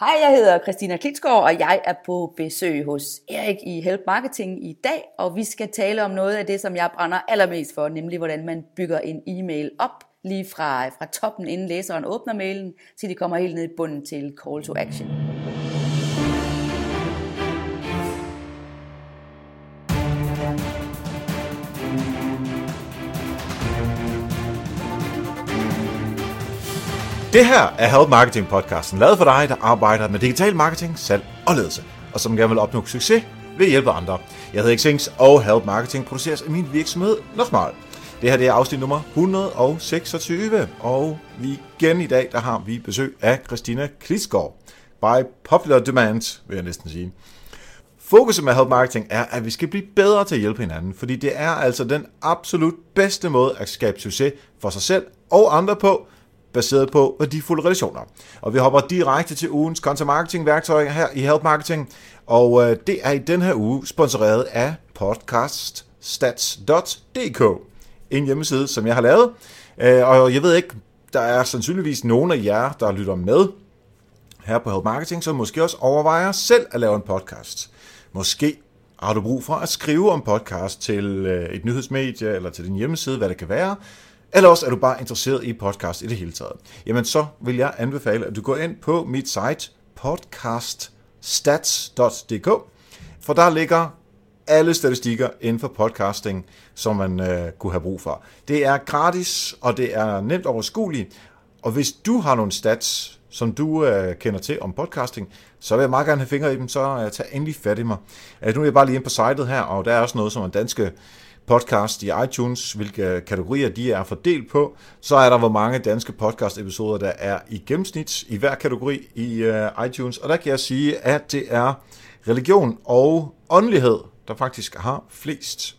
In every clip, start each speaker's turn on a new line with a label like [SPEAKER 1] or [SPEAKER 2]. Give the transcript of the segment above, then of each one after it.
[SPEAKER 1] Hej, jeg hedder Christina Klitsgaard, og jeg er på besøg hos Erik i Help Marketing i dag, og vi skal tale om noget af det, som jeg brænder allermest for, nemlig hvordan man bygger en e-mail op, lige fra, fra toppen, inden læseren åbner mailen, til de kommer helt ned i bunden til call to action.
[SPEAKER 2] Det her er Help Marketing podcasten, lavet for dig, der arbejder med digital marketing, salg og ledelse, og som gerne vil opnå succes ved at hjælpe andre. Jeg hedder Xings, og Help Marketing produceres af min virksomhed Nochmal. Det her det er afsnit nummer 126, og vi igen i dag, der har vi besøg af Christina Klitsgaard. By popular demand, vil jeg næsten sige. Fokuset med Help Marketing er, at vi skal blive bedre til at hjælpe hinanden, fordi det er altså den absolut bedste måde at skabe succes for sig selv og andre på, baseret på værdifulde relationer. Og vi hopper direkte til ugens content marketing værktøj her i Help Marketing, og øh, det er i den her uge sponsoreret af podcaststats.dk, en hjemmeside, som jeg har lavet. Øh, og jeg ved ikke, der er sandsynligvis nogen af jer, der lytter med her på Help Marketing, som måske også overvejer selv at lave en podcast. Måske har du brug for at skrive om podcast til øh, et nyhedsmedie eller til din hjemmeside, hvad det kan være, eller også er du bare interesseret i podcast i det hele taget. Jamen så vil jeg anbefale, at du går ind på mit site podcaststats.dk, for der ligger alle statistikker inden for podcasting, som man øh, kunne have brug for. Det er gratis, og det er nemt overskueligt, og hvis du har nogle stats, som du øh, kender til om podcasting, så vil jeg meget gerne have fingre i dem, så øh, tag endelig fat i mig. Øh, nu er jeg bare lige ind på sitet her, og der er også noget som en danske podcast i iTunes, hvilke kategorier de er fordelt på. Så er der, hvor mange danske podcast-episoder, der er i gennemsnit i hver kategori i øh, iTunes. Og der kan jeg sige, at det er religion og åndelighed, der faktisk har flest.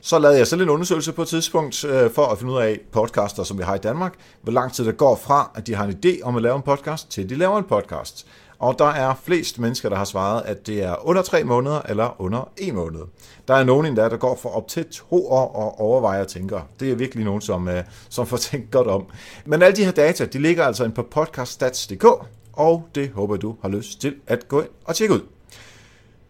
[SPEAKER 2] Så lavede jeg selv en undersøgelse på et tidspunkt øh, for at finde ud af podcaster, som vi har i Danmark, hvor lang tid det går fra, at de har en idé om at lave en podcast, til de laver en podcast. Og der er flest mennesker, der har svaret, at det er under tre måneder eller under en måned. Der er nogen endda, der går for op til to år og overvejer og tænker. Det er virkelig nogen, som, øh, som får tænkt godt om. Men alle de her data, de ligger altså på podcaststats.dk, og det håber du har lyst til at gå ind og tjekke ud.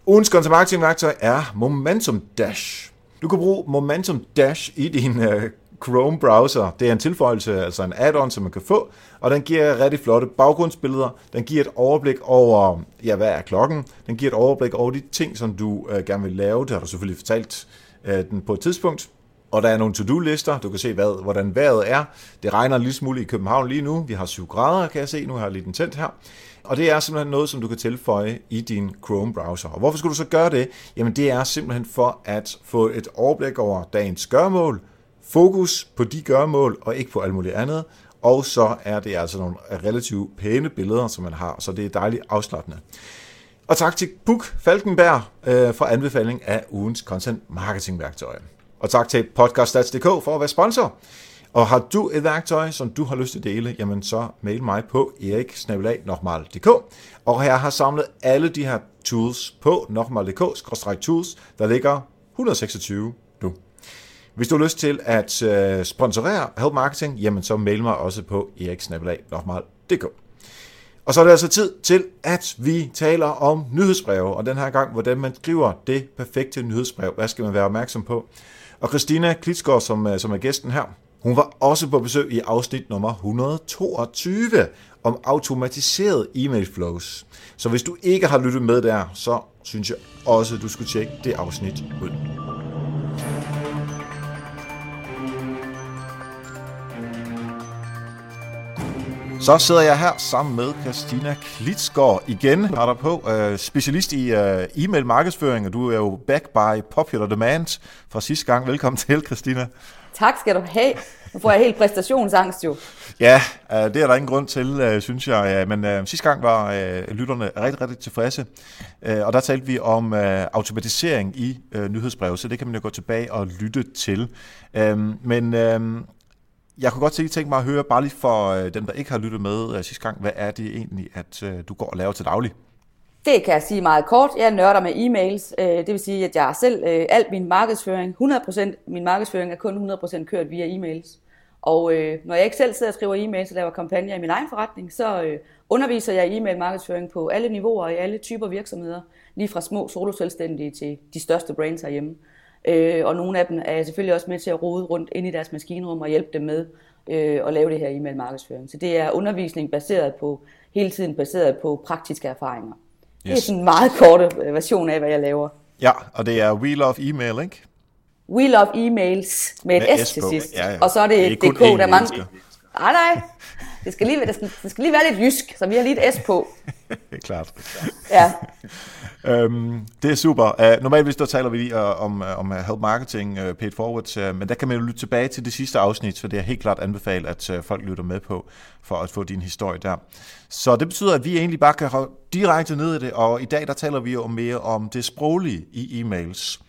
[SPEAKER 2] Ugens content marketing værktøj er Momentum Dash. Du kan bruge Momentum Dash i din øh, Chrome browser. Det er en tilføjelse, altså en add-on, som man kan få, og den giver rigtig flotte baggrundsbilleder. Den giver et overblik over, ja, hvad er klokken? Den giver et overblik over de ting, som du øh, gerne vil lave. Det har du selvfølgelig fortalt øh, den på et tidspunkt. Og der er nogle to-do-lister. Du kan se, hvad, hvordan vejret er. Det regner en lille smule i København lige nu. Vi har 7 grader, kan jeg se. Nu har jeg lige den tændt her. Og det er simpelthen noget, som du kan tilføje i din Chrome-browser. Og hvorfor skulle du så gøre det? Jamen det er simpelthen for at få et overblik over dagens gørmål, fokus på de gørmål og ikke på alt muligt andet. Og så er det altså nogle relativt pæne billeder, som man har, så det er dejligt afslappende. Og tak til Puk Falkenberg øh, for anbefaling af ugens content marketing værktøj. Og tak til podcaststats.dk for at være sponsor. Og har du et værktøj, som du har lyst til at dele, jamen så mail mig på eriksnabelag.dk. Og jeg har samlet alle de her tools på nokmal.dk-tools, der ligger 126 hvis du har lyst til at øh, sponsorere Help Marketing, jamen så mail mig også på eriksnabelag.dk. Og så er det altså tid til, at vi taler om nyhedsbreve, og den her gang, hvordan man skriver det perfekte nyhedsbrev. Hvad skal man være opmærksom på? Og Christina Klitsgaard, som, øh, som er gæsten her, hun var også på besøg i afsnit nummer 122 om automatiseret e-mail flows. Så hvis du ikke har lyttet med der, så synes jeg også, at du skulle tjekke det afsnit ud. Så sidder jeg her sammen med Christina Klitsgaard igen, er der på, uh, specialist i uh, e-mail markedsføring, og du er jo back by popular demand fra sidste gang. Velkommen til, Christina.
[SPEAKER 1] Tak skal du have. Nu får jeg helt præstationsangst jo.
[SPEAKER 2] Ja, uh, det er der ingen grund til, uh, synes jeg. Men uh, sidste gang var uh, lytterne rigtig, rigtig tilfredse. Uh, og der talte vi om uh, automatisering i uh, nyhedsbrev, så det kan man jo gå tilbage og lytte til. Uh, men uh, jeg kunne godt tænke mig at høre, bare lige for øh, dem, der ikke har lyttet med øh, sidste gang, hvad er det egentlig, at øh, du går og laver til daglig?
[SPEAKER 1] Det kan jeg sige meget kort. Jeg nørder med e-mails. Øh, det vil sige, at jeg selv øh, alt min markedsføring, 100% min markedsføring er kun 100% kørt via e-mails. Og øh, når jeg ikke selv sidder og skriver e-mails og laver kampagner i min egen forretning, så underviser jeg i e-mail markedsføring på alle niveauer og i alle typer virksomheder, lige fra små soloselvstændige til de største brands herhjemme. Øh, og nogle af dem er selvfølgelig også med til at rode rundt ind i deres maskinrum og hjælpe dem med øh, at lave det her e-mail markedsføring. Så det er undervisning baseret på, hele tiden baseret på praktiske erfaringer. Yes. Det er sådan en meget korte øh, version af, hvad jeg laver.
[SPEAKER 2] Ja, og det er We Love Email, ikke?
[SPEAKER 1] We Love Emails med, med et S, S til sidst. Ja, ja. Og så er det, det er DK, der er mange... Nej, nej. Det skal, lige, det, skal, det skal lige være lidt jysk, så vi har lige et S på.
[SPEAKER 2] det er klart.
[SPEAKER 1] Ja.
[SPEAKER 2] Øhm, det er super. Uh, normalt der taler vi lige uh, om, uh, om help marketing, uh, paid forward, uh, men der kan man jo lytte tilbage til det sidste afsnit, for det er helt klart anbefalet, at uh, folk lytter med på, for at få din historie der. Så det betyder, at vi egentlig bare kan holde direkte ned i det, og i dag der taler vi jo mere om det sproglige i e-mails.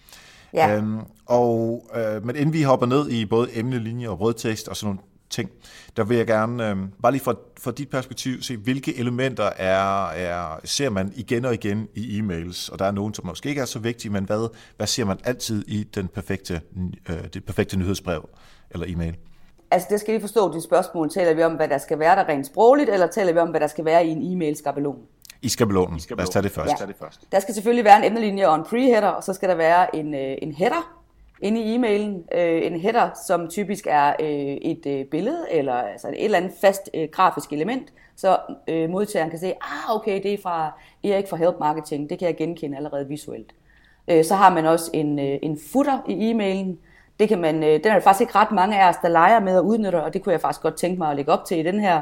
[SPEAKER 2] Ja. Øhm, og, øh, men inden vi hopper ned i både emnelinjer og rødtekst og sådan nogle ting, der vil jeg gerne, øh, bare lige fra, fra dit perspektiv, se, hvilke elementer er, er, ser man igen og igen i e-mails, og der er nogen, som måske ikke er så vigtige, men hvad, hvad ser man altid i den perfekte, øh, det perfekte nyhedsbrev eller e-mail?
[SPEAKER 1] Altså det skal lige forstå dit spørgsmål. Taler vi om, hvad der skal være der rent sprogligt, eller taler vi om, hvad der skal være i en e-mail-skabelon?
[SPEAKER 2] I skabelonen. Lad os tage det først. Ja.
[SPEAKER 1] Der skal selvfølgelig være en emnelinje og en pre-header, og så skal der være en, øh, en header, inde i e-mailen øh, en header, som typisk er øh, et øh, billede eller altså et eller andet fast øh, grafisk element, så øh, modtageren kan se, ah okay, det er fra Erik fra Help Marketing, det kan jeg genkende allerede visuelt. Øh, så har man også en, øh, en footer i e-mailen, det kan man, øh, den er der faktisk ikke ret mange af os, der leger med at udnytte, og det kunne jeg faktisk godt tænke mig at lægge op til i den her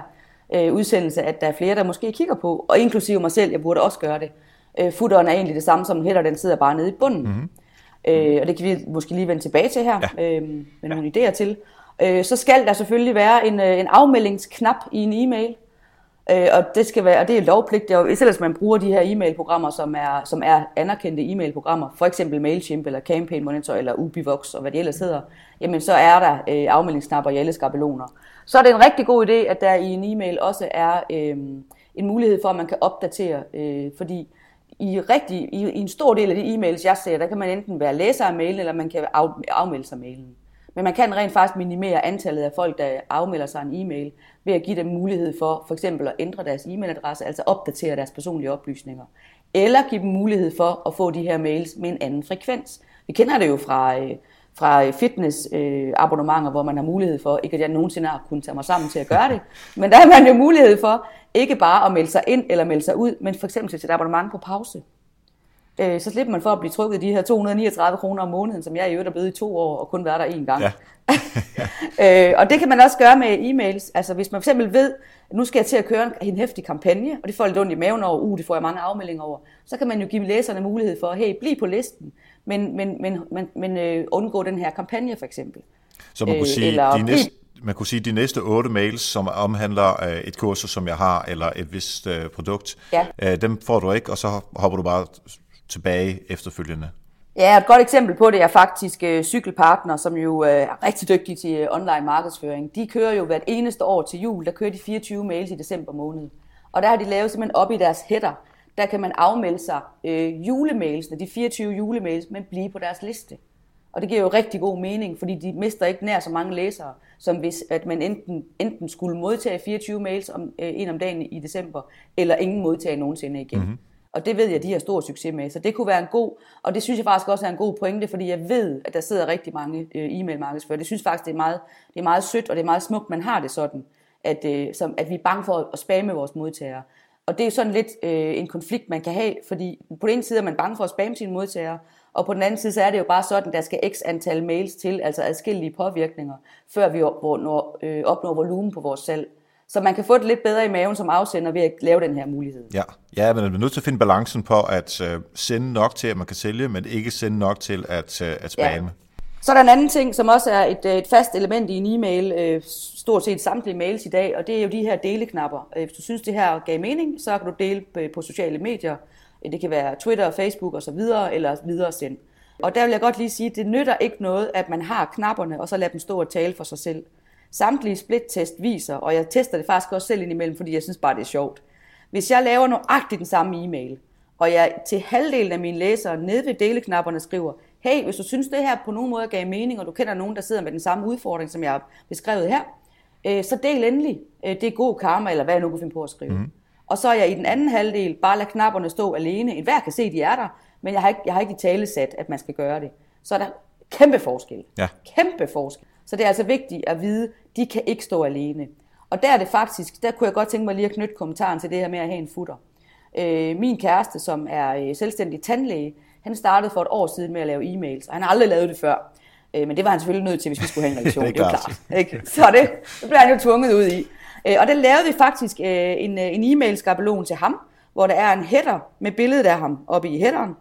[SPEAKER 1] øh, udsendelse, at der er flere, der måske kigger på, og inklusive mig selv, jeg burde også gøre det. Øh, footeren er egentlig det samme som header, den sidder bare nede i bunden. Mm-hmm. Øh, og det kan vi måske lige vende tilbage til her, ja. øh, med nogle ja. idéer til. Øh, så skal der selvfølgelig være en, øh, en afmeldingsknap i en e-mail. Øh, og det skal være, og det er lovpligtigt, og især hvis man bruger de her e-mailprogrammer, som er, som er anerkendte e-mailprogrammer, for eksempel Mailchimp eller Campaign Monitor eller Ubivox og hvad det ellers hedder, jamen så er der øh, afmeldingsknapper i alle skabeloner. Så er det en rigtig god idé, at der i en e-mail også er øh, en mulighed for, at man kan opdatere, øh, fordi i, rigtig, i, i en stor del af de e-mails, jeg ser, der kan man enten være læser af mailen, eller man kan af, afmelde sig mailen. Men man kan rent faktisk minimere antallet af folk, der afmelder sig en e-mail, ved at give dem mulighed for for eksempel at ændre deres e-mailadresse, altså opdatere deres personlige oplysninger. Eller give dem mulighed for at få de her mails med en anden frekvens. Vi kender det jo fra, øh, fra fitness øh, abonnementer, hvor man har mulighed for, ikke at jeg nogensinde har kunnet tage mig sammen til at gøre det, men der har man jo mulighed for ikke bare at melde sig ind eller melde sig ud, men for eksempel til et abonnement på pause. Øh, så slipper man for at blive trukket de her 239 kroner om måneden, som jeg i øvrigt er blevet i to år og kun været der én gang. Ja. øh, og det kan man også gøre med e-mails. Altså hvis man for eksempel ved, at nu skal jeg til at køre en, en hæftig kampagne, og det får lidt ondt i maven over, uh, det får jeg mange afmeldinger over, så kan man jo give læserne mulighed for, hey, bliv på listen men, men, men, men, men øh, undgå den her kampagne for eksempel.
[SPEAKER 2] Så man kunne, øh, sige, eller de næste, man kunne sige, de næste otte mails, som omhandler øh, et kursus, som jeg har, eller et vist øh, produkt, ja. øh, dem får du ikke, og så hopper du bare tilbage efterfølgende.
[SPEAKER 1] Ja, et godt eksempel på det er faktisk Cykelpartner, som jo er rigtig dygtige til online markedsføring. De kører jo hvert eneste år til jul, der kører de 24 mails i december måned. Og der har de lavet simpelthen op i deres header, der kan man afmelde sig øh, julemailsene, de 24 julemails, men blive på deres liste. Og det giver jo rigtig god mening, fordi de mister ikke nær så mange læsere, som hvis at man enten, enten skulle modtage 24 mails om, øh, en om dagen i december, eller ingen modtage nogensinde igen. Mm-hmm. Og det ved jeg, de har stor succes med. Så det kunne være en god, og det synes jeg faktisk også er en god pointe, fordi jeg ved, at der sidder rigtig mange øh, e-mail markedsfører. Det synes faktisk, det er, meget, det er meget sødt, og det er meget smukt, man har det sådan, at, øh, som, at vi er bange for at spamme vores modtagere. Og det er sådan lidt øh, en konflikt, man kan have, fordi på den ene side er man bange for at spamme sine modtagere, og på den anden side så er det jo bare sådan, der skal x antal mails til, altså adskillige påvirkninger, før vi opnår, øh, opnår volumen på vores salg. Så man kan få det lidt bedre i maven som afsender ved at lave den her mulighed.
[SPEAKER 2] Ja, ja men man er nødt til at finde balancen på at øh, sende nok til, at man kan sælge, men ikke sende nok til at, øh, at spamme. Ja.
[SPEAKER 1] Så er der en anden ting, som også er et, øh, et fast element i en e-mail, øh, stort set samtlige mails i dag, og det er jo de her deleknapper. Øh, hvis du synes, det her gav mening, så kan du dele på sociale medier. Øh, det kan være Twitter, Facebook osv., eller videre send. Og der vil jeg godt lige sige, at det nytter ikke noget, at man har knapperne, og så lader dem stå og tale for sig selv. Samtlige split-test viser, og jeg tester det faktisk også selv indimellem, fordi jeg synes bare, det er sjovt. Hvis jeg laver nøjagtigt den samme e-mail, og jeg til halvdelen af mine læsere nede ved deleknapperne skriver, hey, hvis du synes, det her på nogen måde gav mening, og du kender nogen, der sidder med den samme udfordring, som jeg har beskrevet her, øh, så del endelig. Øh, det er god karma, eller hvad jeg nu kunne finde på at skrive. Mm. Og så er jeg i den anden halvdel bare lade knapperne stå alene. En hver kan se, de er der, men jeg har ikke, jeg har ikke i tale sat, at man skal gøre det. Så er der kæmpe forskel.
[SPEAKER 2] Ja.
[SPEAKER 1] Kæmpe forskel. Så det er altså vigtigt at vide, de kan ikke stå alene. Og der er det faktisk, der kunne jeg godt tænke mig lige at knytte kommentaren til det her med at have en futter. Øh, min kæreste, som er øh, selvstændig tandlæge, han startede for et år siden med at lave e-mails, og han har aldrig lavet det før. Øh, men det var han selvfølgelig nødt til, hvis vi skulle have en relation.
[SPEAKER 2] Det
[SPEAKER 1] det
[SPEAKER 2] er klart.
[SPEAKER 1] klart. Ikke? Så det, det blev han jo tvunget ud i. Øh, og der lavede vi faktisk øh, en, en e-mail-skabelon til ham, hvor der er en header med billedet af ham oppe i headeren.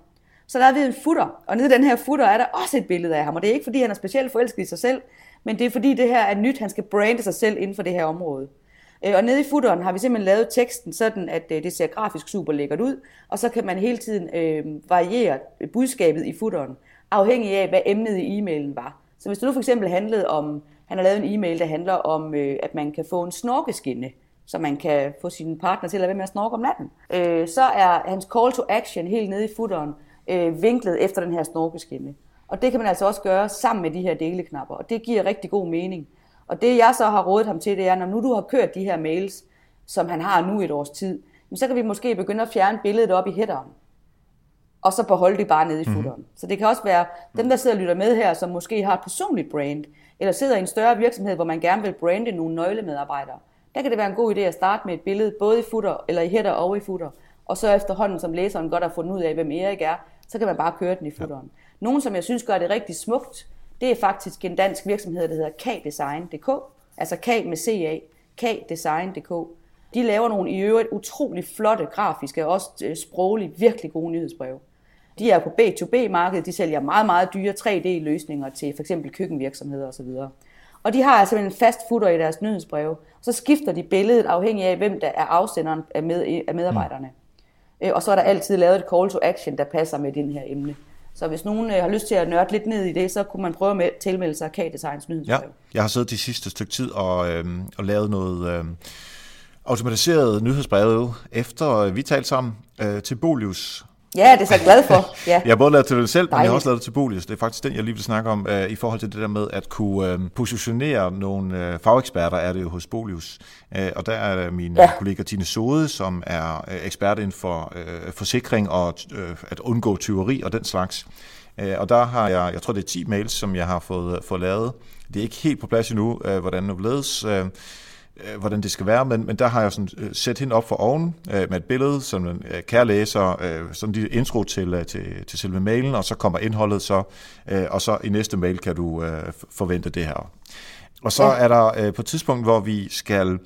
[SPEAKER 1] Så der er vi en futter, og nede i den her futter er der også et billede af ham. Og det er ikke, fordi han er specielt forelsket i sig selv, men det er, fordi det her er nyt, han skal brande sig selv inden for det her område. Øh, og nede i footeren har vi simpelthen lavet teksten sådan, at øh, det ser grafisk super lækkert ud, og så kan man hele tiden øh, variere budskabet i footeren, afhængig af, hvad emnet i e-mailen var. Så hvis det nu for eksempel handlede om, han har lavet en e-mail, der handler om, øh, at man kan få en snorkeskinne, så man kan få sin partner til at lade være med at snorke om natten, øh, så er hans call to action helt nede i footeren øh, vinklet efter den her snorkeskinne. Og det kan man altså også gøre sammen med de her deleknapper, og det giver rigtig god mening. Og det jeg så har rådet ham til, det er, når nu du har kørt de her mails, som han har nu et års tid, så kan vi måske begynde at fjerne billedet op i headeren. Og så beholde det bare nede i footeren. Mm. Så det kan også være dem, der sidder og lytter med her, som måske har et personligt brand, eller sidder i en større virksomhed, hvor man gerne vil brande nogle nøglemedarbejdere. Der kan det være en god idé at starte med et billede, både i footer, eller i header og i footer. Og så efterhånden, som læseren godt har fundet ud af, hvem Erik er, så kan man bare køre den i footeren. Ja. Nogen, som jeg synes gør det rigtig smukt, det er faktisk en dansk virksomhed, der hedder K-Design.dk. Altså K med CA. K-Design.dk. De laver nogle i øvrigt utrolig flotte grafiske og også øh, sprogligt virkelig gode nyhedsbreve. De er på B2B-markedet, de sælger meget, meget dyre 3D-løsninger til f.eks. køkkenvirksomheder osv. Og de har altså en fast footer i deres nyhedsbreve. Så skifter de billedet afhængig af, hvem der er afsenderen af, med, af medarbejderne. Mm. Og så er der altid lavet et call to action, der passer med den her emne. Så hvis nogen øh, har lyst til at nørde lidt ned i det, så kunne man prøve at tilmelde sig K-Designs nyhedsbrev.
[SPEAKER 2] Ja, jeg har siddet de sidste stykke tid og, øh, og lavet noget øhm, øh, automatiseret nyhedsbrev efter vi talte sammen øh, til Bolius.
[SPEAKER 1] Ja, det er så jeg glad for. Ja.
[SPEAKER 2] Jeg har både lavet det til dig selv, men jeg har
[SPEAKER 1] Dejligt.
[SPEAKER 2] også lavet det til Bolius. Det er faktisk den, jeg lige vil snakke om øh, i forhold til det der med at kunne øh, positionere nogle øh, fageksperter, er det jo hos Bolius. Øh, og der er min ja.
[SPEAKER 1] Ja.
[SPEAKER 2] kollega Tine Sode, som er øh, ekspert inden for øh, forsikring og øh, at undgå tyveri og den slags. Øh, og der har jeg, jeg tror det er 10 mails, som jeg har fået, fået lavet. Det er ikke helt på plads endnu, øh, hvordan det ledes. Øh, hvordan det skal være, men, men der har jeg sådan øh, sat hende op for oven øh, med et billede, som en øh, kære læser, øh, sådan de intro til, øh, til, til selve mailen, og så kommer indholdet så, øh, og så i næste mail kan du øh, forvente det her. Og så er der øh, på et tidspunkt, hvor vi skal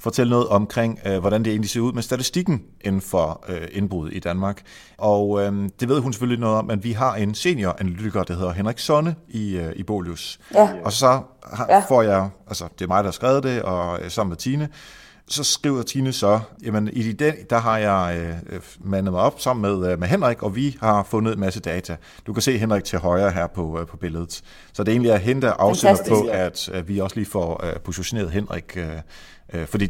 [SPEAKER 2] fortælle noget omkring, øh, hvordan det egentlig ser ud med statistikken inden for øh, indbrud i Danmark. Og øh, det ved hun selvfølgelig noget om, men vi har en senior-analytiker, der hedder Henrik Sonne i, øh, i Bolius.
[SPEAKER 1] Ja.
[SPEAKER 2] Og så har, ja. Får jeg, altså det er mig, der har skrevet det, og øh, sammen med Tine, så skriver Tine så, jamen i den, der har jeg øh, mandet mig op sammen med, øh, med Henrik, og vi har fundet en masse data. Du kan se Henrik til højre her på, øh, på billedet. Så det er egentlig at hente afsender
[SPEAKER 1] Fantastisk.
[SPEAKER 2] på, at øh, vi også lige får øh, positioneret Henrik, øh, øh, fordi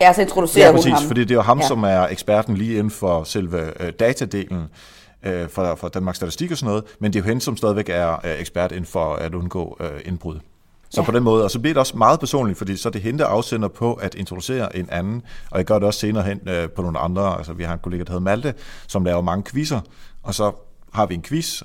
[SPEAKER 1] Ja, så introducerer
[SPEAKER 2] Ja,
[SPEAKER 1] hun
[SPEAKER 2] præcis,
[SPEAKER 1] ham.
[SPEAKER 2] fordi det er jo ham, ja.
[SPEAKER 1] Ja.
[SPEAKER 2] som er eksperten lige inden for selve øh, datadelen øh, for, for Danmarks Statistik og sådan noget, men det er jo hende, som stadigvæk er øh, ekspert inden for at undgå øh, indbrud. Så ja.
[SPEAKER 1] Ja.
[SPEAKER 2] på den måde, og så bliver det også meget personligt, fordi så er det hende, der afsender på at introducere en anden, og jeg gør det også senere hen øh, på nogle andre, altså vi har en kollega, der hedder Malte, som laver mange quizzer, og så har vi en quiz,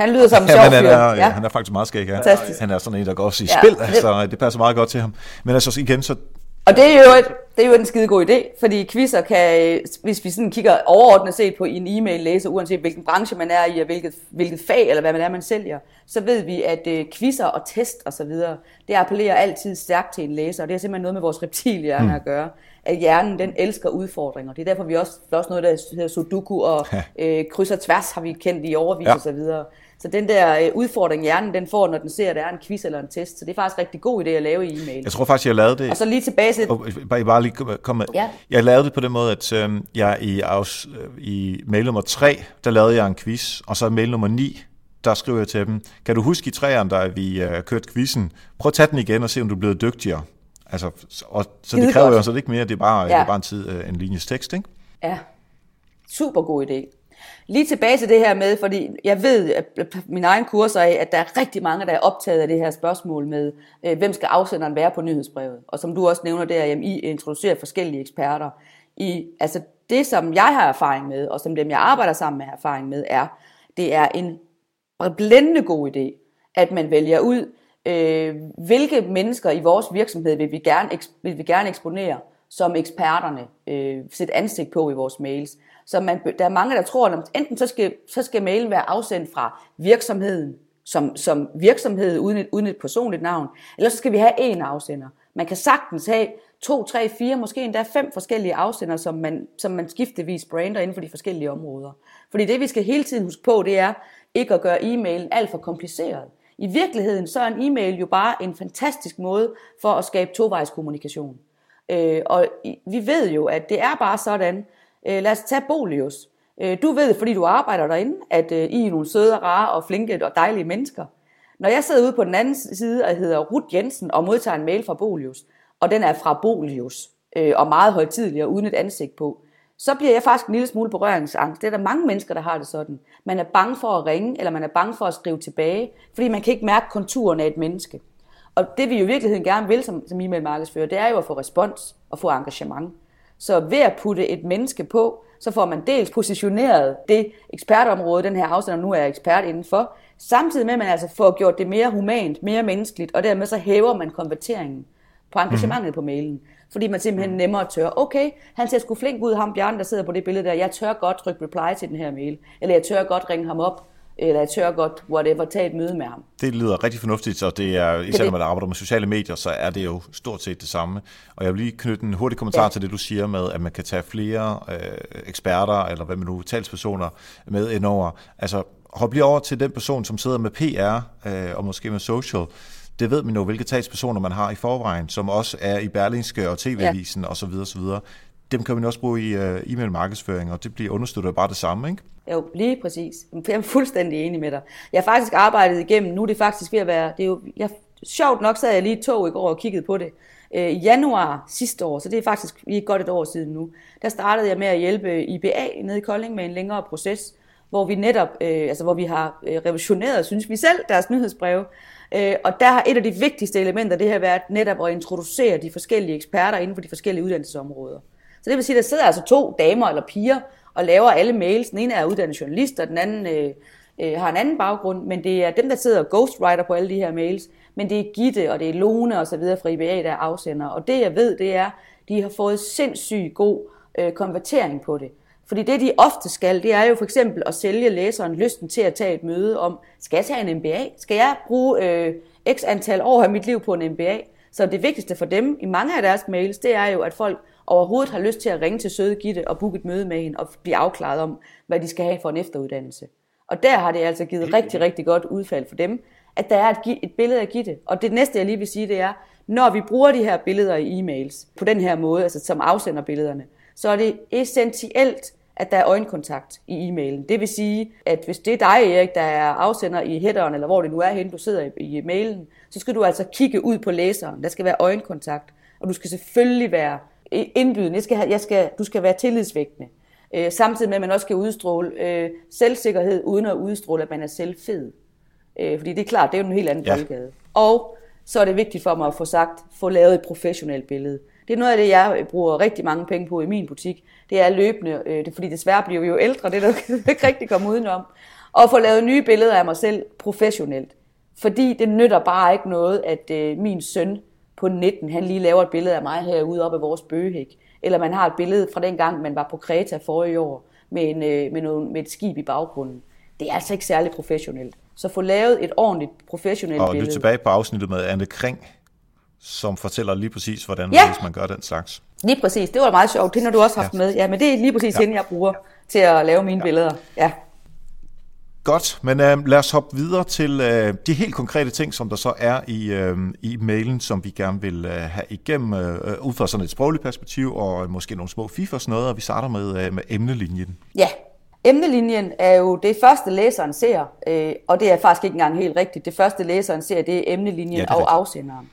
[SPEAKER 1] Han lyder som en
[SPEAKER 2] Ja,
[SPEAKER 1] sjov
[SPEAKER 2] men han er, ja.
[SPEAKER 1] Ja.
[SPEAKER 2] han er faktisk meget skæg, ja.
[SPEAKER 1] Fantastisk.
[SPEAKER 2] Han er sådan en, der går også i
[SPEAKER 1] Ja,
[SPEAKER 2] spil,
[SPEAKER 1] det-
[SPEAKER 2] så det passer meget godt til ham. Men altså igen, så
[SPEAKER 1] Og det er jo, et, det er jo en skide god idé, fordi quizzer kan, hvis vi sådan kigger overordnet set på en e-mail læser, uanset hvilken branche man er i, og hvilket, hvilket fag eller hvad man er, man sælger, så ved vi, at øh, quizzer og test og så videre, det appellerer altid stærkt til en læser, og det har simpelthen noget med vores reptilhjerne mm. at gøre. At hjernen, den elsker udfordringer. Det er derfor, vi også, der er også noget, der hedder sudoku og øh, kryds og tværs, har vi kendt i overvis
[SPEAKER 2] Ja.
[SPEAKER 1] og så videre. Så den der øh, udfordring, hjernen den får, når den ser, at der er en quiz eller en test. Så det er faktisk en rigtig god idé at lave i e-mail.
[SPEAKER 2] jeg tror faktisk, jeg lavede det.
[SPEAKER 1] Og så lige tilbage til...
[SPEAKER 2] Og bare, bare lige komme-.
[SPEAKER 1] Ja.
[SPEAKER 2] Jeg lavede det på den måde, at øh, jeg i, afs, øh, i mail nummer 3, der lavede jeg en quiz, og så i mail nummer 9, der skriver jeg til dem, kan du huske i træerne, da vi øh, kørte quizzen, prøv at tage den igen og se, om du er blevet dygtigere. Altså, og, så det kræver jo så ikke mere, det er bare, ja.
[SPEAKER 1] Ja.
[SPEAKER 2] det er bare en, tid, øh, en linjes tekst, ikke?
[SPEAKER 1] Ja, super god idé. Lige tilbage til det her med, fordi jeg ved at min egen kurser af, at der er rigtig mange, der er optaget af det her spørgsmål med, øh, hvem skal afsenderen være på nyhedsbrevet. Og som du også nævner der, jamen, I introducerer forskellige eksperter. i, altså det, som jeg har erfaring med, og som dem, jeg arbejder sammen med, har erfaring med, er, det er en blændende god idé, at man vælger ud, øh, hvilke mennesker i vores virksomhed vil vi gerne, vil vi gerne eksponere, som eksperterne øh, sætte ansigt på i vores mails. Så man, der er mange, der tror, at enten så skal, så skal mailen være afsendt fra virksomheden, som, som virksomhed uden et, uden et personligt navn, eller så skal vi have én afsender. Man kan sagtens have to, tre, fire, måske endda fem forskellige afsender, som man, som man skiftevis brander inden for de forskellige områder. Fordi det, vi skal hele tiden huske på, det er ikke at gøre e-mailen alt for kompliceret. I virkeligheden så er en e-mail jo bare en fantastisk måde for at skabe tovejskommunikation. Øh, og vi ved jo, at det er bare sådan. Øh, lad os tage Bolius. Øh, du ved, fordi du arbejder derinde, at øh, I er nogle søde, rare og flinke og dejlige mennesker. Når jeg sidder ude på den anden side og hedder Ruth Jensen og modtager en mail fra Bolius, og den er fra Bolius, øh, og meget højtidlig og uden et ansigt på, så bliver jeg faktisk en lille smule berøringsangst. Det er der mange mennesker, der har det sådan. Man er bange for at ringe, eller man er bange for at skrive tilbage, fordi man kan ikke mærke konturen af et menneske. Og det vi jo i virkeligheden gerne vil som, som e-mail markedsfører, det er jo at få respons og få engagement. Så ved at putte et menneske på, så får man dels positioneret det ekspertområde, den her afsender nu er ekspert indenfor, samtidig med at man altså får gjort det mere humant, mere menneskeligt, og dermed så hæver man konverteringen på engagementet mm. på mailen. Fordi man simpelthen mhm. nemmere tør, okay, han ser sgu flink ud, ham Bjørn, der sidder på det billede der, jeg tør godt trykke reply til den her mail, eller jeg tør godt ringe ham op, eller jeg tør godt, whatever, tage et møde med ham.
[SPEAKER 2] Det lyder rigtig fornuftigt, og det er, især når man arbejder med sociale medier, så er det jo stort set det samme. Og jeg vil lige knytte en hurtig kommentar ja. til det, du siger med, at man kan tage flere øh, eksperter, eller hvad man nu, talspersoner med indover. Altså, hop lige over til den person, som sidder med PR, øh, og måske med social, det ved man jo, hvilke talspersoner man har i forvejen, som også er i Berlingske og TV-avisen ja. osv. osv. Dem kan man også bruge i uh, e-mail markedsføring, og det bliver understøttet bare det samme, ikke?
[SPEAKER 1] Jo, lige præcis. Jeg er fuldstændig enig med dig. Jeg har faktisk arbejdet igennem, nu er det faktisk ved at være, det er jo, jeg, sjovt nok sad jeg lige i tog i går og kiggede på det. Øh, I januar sidste år, så det er faktisk lige godt et år siden nu, der startede jeg med at hjælpe IBA nede i Kolding med en længere proces, hvor vi netop, øh, altså hvor vi har øh, revolutioneret, revisioneret, synes vi selv, deres nyhedsbreve, Øh, og der har et af de vigtigste elementer det her været netop at introducere de forskellige eksperter inden for de forskellige uddannelsesområder. Så det vil sige, at der sidder altså to damer eller piger og laver alle mails. Den ene er uddannet journalist, og den anden øh, øh, har en anden baggrund, men det er dem, der sidder og ghostwriter på alle de her mails. Men det er Gitte, og det er Lone og så videre fra IBA, der er afsender. Og det jeg ved, det er, de har fået sindssygt god øh, konvertering på det. Fordi det, de ofte skal, det er jo for eksempel at sælge læseren lysten til at tage et møde om, skal jeg tage en MBA? Skal jeg bruge øh, x antal år af mit liv på en MBA? Så det vigtigste for dem i mange af deres mails, det er jo, at folk overhovedet har lyst til at ringe til søde Gitte og booke et møde med hende og blive afklaret om, hvad de skal have for en efteruddannelse. Og der har det altså givet rigtig, rigtig godt udfald for dem, at der er et, et billede af Gitte. Og det næste, jeg lige vil sige, det er, når vi bruger de her billeder i e-mails på den her måde, altså som afsender billederne, så er det essentielt, at der er øjenkontakt i e-mailen. Det vil sige, at hvis det er dig, Erik, der er afsender i headeren, eller hvor det nu er henne, du sidder i, mailen, så skal du altså kigge ud på læseren. Der skal være øjenkontakt, og du skal selvfølgelig være indbydende. Jeg skal have, jeg skal, du skal være tillidsvægtende. Øh, samtidig med, at man også skal udstråle øh, selvsikkerhed, uden at udstråle, at man er selvfed. Øh, fordi det er klart, det er jo en helt anden ja. boldgade. Og så er det vigtigt for mig at få sagt, få lavet et professionelt billede. Det er noget af det, jeg bruger rigtig mange penge på i min butik. Det er løbende, øh, det, fordi desværre bliver vi jo ældre, det er der ikke rigtig komme udenom. Og få lavet nye billeder af mig selv professionelt. Fordi det nytter bare ikke noget, at øh, min søn på 19, han lige laver et billede af mig herude oppe af vores bøgehæk. Eller man har et billede fra den gang, man var på Kreta forrige år, med, en, øh, med, noget, med et skib i baggrunden. Det er altså ikke særlig professionelt. Så få lavet et ordentligt professionelt
[SPEAKER 2] og
[SPEAKER 1] billede.
[SPEAKER 2] Og tilbage på afsnittet med Anne Kring, som fortæller lige præcis, hvordan ja. man gør den slags.
[SPEAKER 1] Lige præcis. Det var meget sjovt. Det har du også haft ja. med. Ja, men det er lige præcis ja. hende, jeg bruger til at lave mine ja. billeder. Ja.
[SPEAKER 2] Godt, men øh, lad os hoppe videre til øh, de helt konkrete ting, som der så er i, øh, i mailen, som vi gerne vil øh, have igennem, øh, ud fra sådan et sprogligt perspektiv, og måske nogle små fiffer og sådan noget, og vi starter med, øh, med emnelinjen.
[SPEAKER 1] Ja, emnelinjen er jo det første læseren ser, øh, og det er faktisk ikke engang helt rigtigt. Det første læseren ser, det er emnelinjen ja, det er og afsenderen.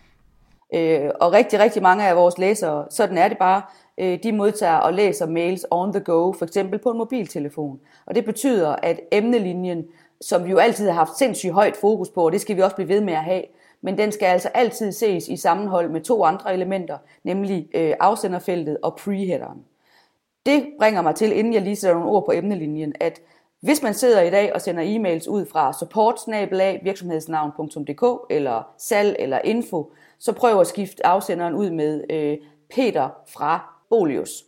[SPEAKER 1] Øh, og rigtig, rigtig mange af vores læsere, sådan er det bare, øh, Øh, de modtager og læser mails on the go, for eksempel på en mobiltelefon. Og det betyder, at emnelinjen, som vi jo altid har haft sindssygt højt fokus på, og det skal vi også blive ved med at have, men den skal altså altid ses i sammenhold med to andre elementer, nemlig øh, afsenderfeltet og preheaderen. Det bringer mig til, inden jeg lige sætter nogle ord på emnelinjen, at hvis man sidder i dag og sender e-mails ud fra support virksomhedsnavn.dk eller salg eller info, så prøv at skifte afsenderen ud med øh, Peter fra Bolius.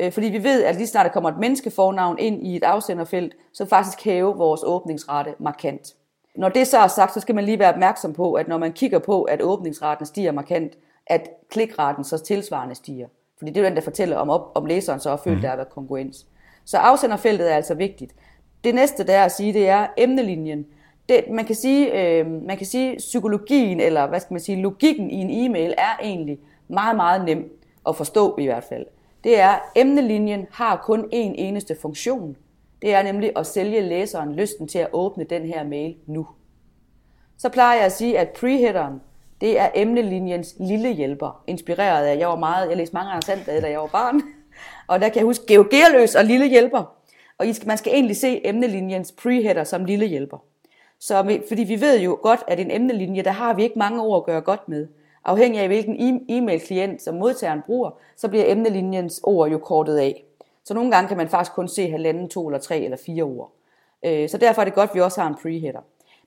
[SPEAKER 1] Øh, fordi vi ved, at lige snart der kommer et menneskefornavn ind i et afsenderfelt, så faktisk hæve vores åbningsrate markant. Når det så er sagt, så skal man lige være opmærksom på, at når man kigger på, at åbningsraten stiger markant, at klikraten så tilsvarende stiger. Fordi det er den, der fortæller, om, op, om læseren så har følt, mm. der har været konkurrens. Så afsenderfeltet er altså vigtigt. Det næste, der er at sige, det er emnelinjen. Det, man, kan sige, øh, man kan sige, psykologien, eller hvad skal man sige, logikken i en e-mail er egentlig meget, meget nem at forstå i hvert fald. Det er, emnelinjen har kun én eneste funktion. Det er nemlig at sælge læseren lysten til at åbne den her mail nu. Så plejer jeg at sige, at preheaderen, det er emnelinjens lille hjælper, inspireret af, jeg var meget, jeg læste mange andre Sandblad, da jeg var barn, og der kan jeg huske Georg Gerløs og lille hjælper. Og man skal egentlig se emnelinjens preheader som lille hjælper. Så, fordi vi ved jo godt, at en emnelinje, der har vi ikke mange ord at gøre godt med. Afhængig af hvilken e- e-mail-klient som modtageren bruger, så bliver emnelinjens ord jo kortet af. Så nogle gange kan man faktisk kun se halvanden, to eller tre eller fire ord. Øh, så derfor er det godt, at vi også har en preheader.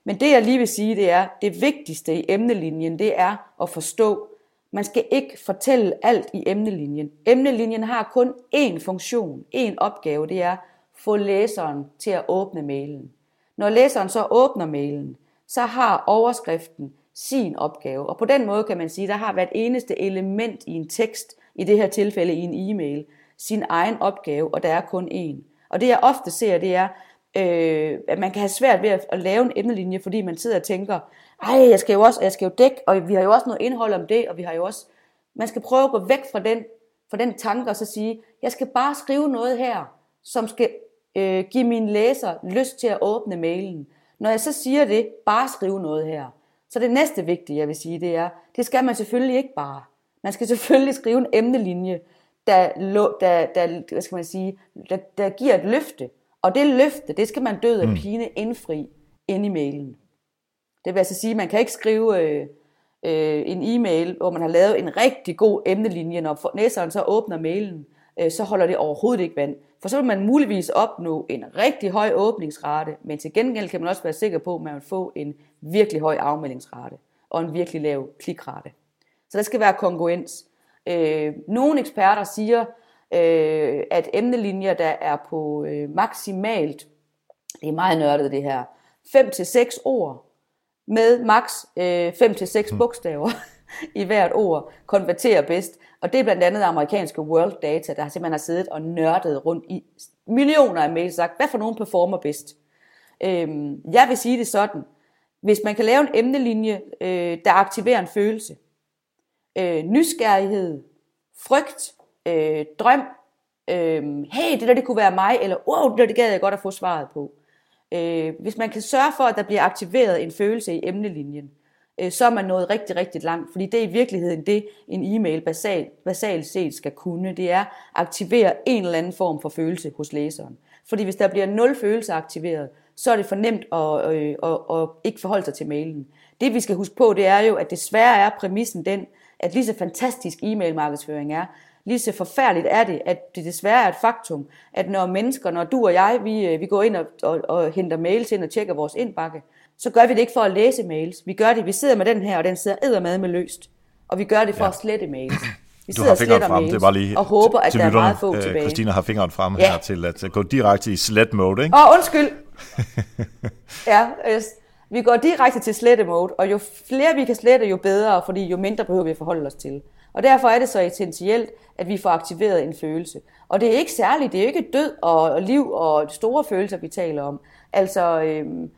[SPEAKER 1] Men det jeg lige vil sige, det er, det vigtigste i emnelinjen, det er at forstå, man skal ikke fortælle alt i emnelinjen. Emnelinjen har kun én funktion, én opgave, det er få læseren til at åbne mailen. Når læseren så åbner mailen, så har overskriften sin opgave. Og på den måde kan man sige, der har hvert eneste element i en tekst, i det her tilfælde i en e-mail, sin egen opgave, og der er kun én. Og det jeg ofte ser, det er, øh, at man kan have svært ved at, at lave en emnelinje, fordi man sidder og tænker, ej, jeg skal jo også, jeg skal jo dække, og vi har jo også noget indhold om det, og vi har jo også, man skal prøve at gå væk fra den, fra den tanke og så sige, jeg skal bare skrive noget her, som skal øh, give min læser lyst til at åbne mailen. Når jeg så siger det, bare skrive noget her. Så det næste vigtige, jeg vil sige, det er, det skal man selvfølgelig ikke bare. Man skal selvfølgelig skrive en emnelinje, der, der, der, hvad skal man sige, der, der giver et løfte. Og det løfte, det skal man død af mm. pine indfri ind i mailen. Det vil altså sige, at man kan ikke skrive øh, øh, en e-mail, hvor man har lavet en rigtig god emnelinje, når næseren så åbner mailen, øh, så holder det overhovedet ikke vand. For så vil man muligvis opnå en rigtig høj åbningsrate, men til gengæld kan man også være sikker på, at man vil få en virkelig høj afmeldingsrate og en virkelig lav klikrate. Så der skal være kongruens. Øh, nogle eksperter siger, øh, at emnelinjer, der er på øh, maksimalt, det er meget nørdet det her, 5-6 ord, med maks øh, 5-6 hmm. bogstaver i hvert ord, konverterer bedst. Og det er blandt andet amerikanske World Data, der simpelthen har siddet og nørdet rundt i millioner af mails sagt, hvad for nogen performer bedst. Øhm, jeg vil sige det sådan, hvis man kan lave en emnelinje, øh, der aktiverer en følelse, øh, nysgerrighed, frygt, øh, drøm, øh, hey, det der det kunne være mig, eller wow, det der det gad jeg godt at få svaret på. Øh, hvis man kan sørge for, at der bliver aktiveret en følelse i emnelinjen, øh, så er man nået rigtig, rigtig langt. Fordi det er i virkeligheden det, en e-mail basalt, basalt set skal kunne. Det er at aktivere en eller anden form for følelse hos læseren. Fordi hvis der bliver nul følelse aktiveret, så er det for nemt at, øh, at, at ikke forholde sig til mailen. Det vi skal huske på, det er jo, at desværre er præmissen den, at lige så fantastisk e-mail markedsføring er, lige så forfærdeligt er det, at det desværre er et faktum, at når mennesker, når du og jeg, vi, øh, vi går ind og, og, og henter mails ind og tjekker vores indbakke, så gør vi det ikke for at læse mails. Vi gør det, vi sidder med den her, og den sidder eddermad med løst. Og vi gør det for ja. at slette mails. Vi
[SPEAKER 2] du har fingeren frem, mails, det var lige
[SPEAKER 1] og håber, at der er meget få
[SPEAKER 2] øh,
[SPEAKER 1] tilbage.
[SPEAKER 2] Christina har fingeren frem ja. her til at gå direkte i slet mode, ikke?
[SPEAKER 1] Åh, undskyld. ja, yes. vi går direkte til slette mode, og jo flere vi kan slette, jo bedre, fordi jo mindre behøver vi at forholde os til. Og derfor er det så essentielt, at vi får aktiveret en følelse. Og det er ikke særligt, det er ikke død og liv og store følelser, vi taler om. Altså, øhm,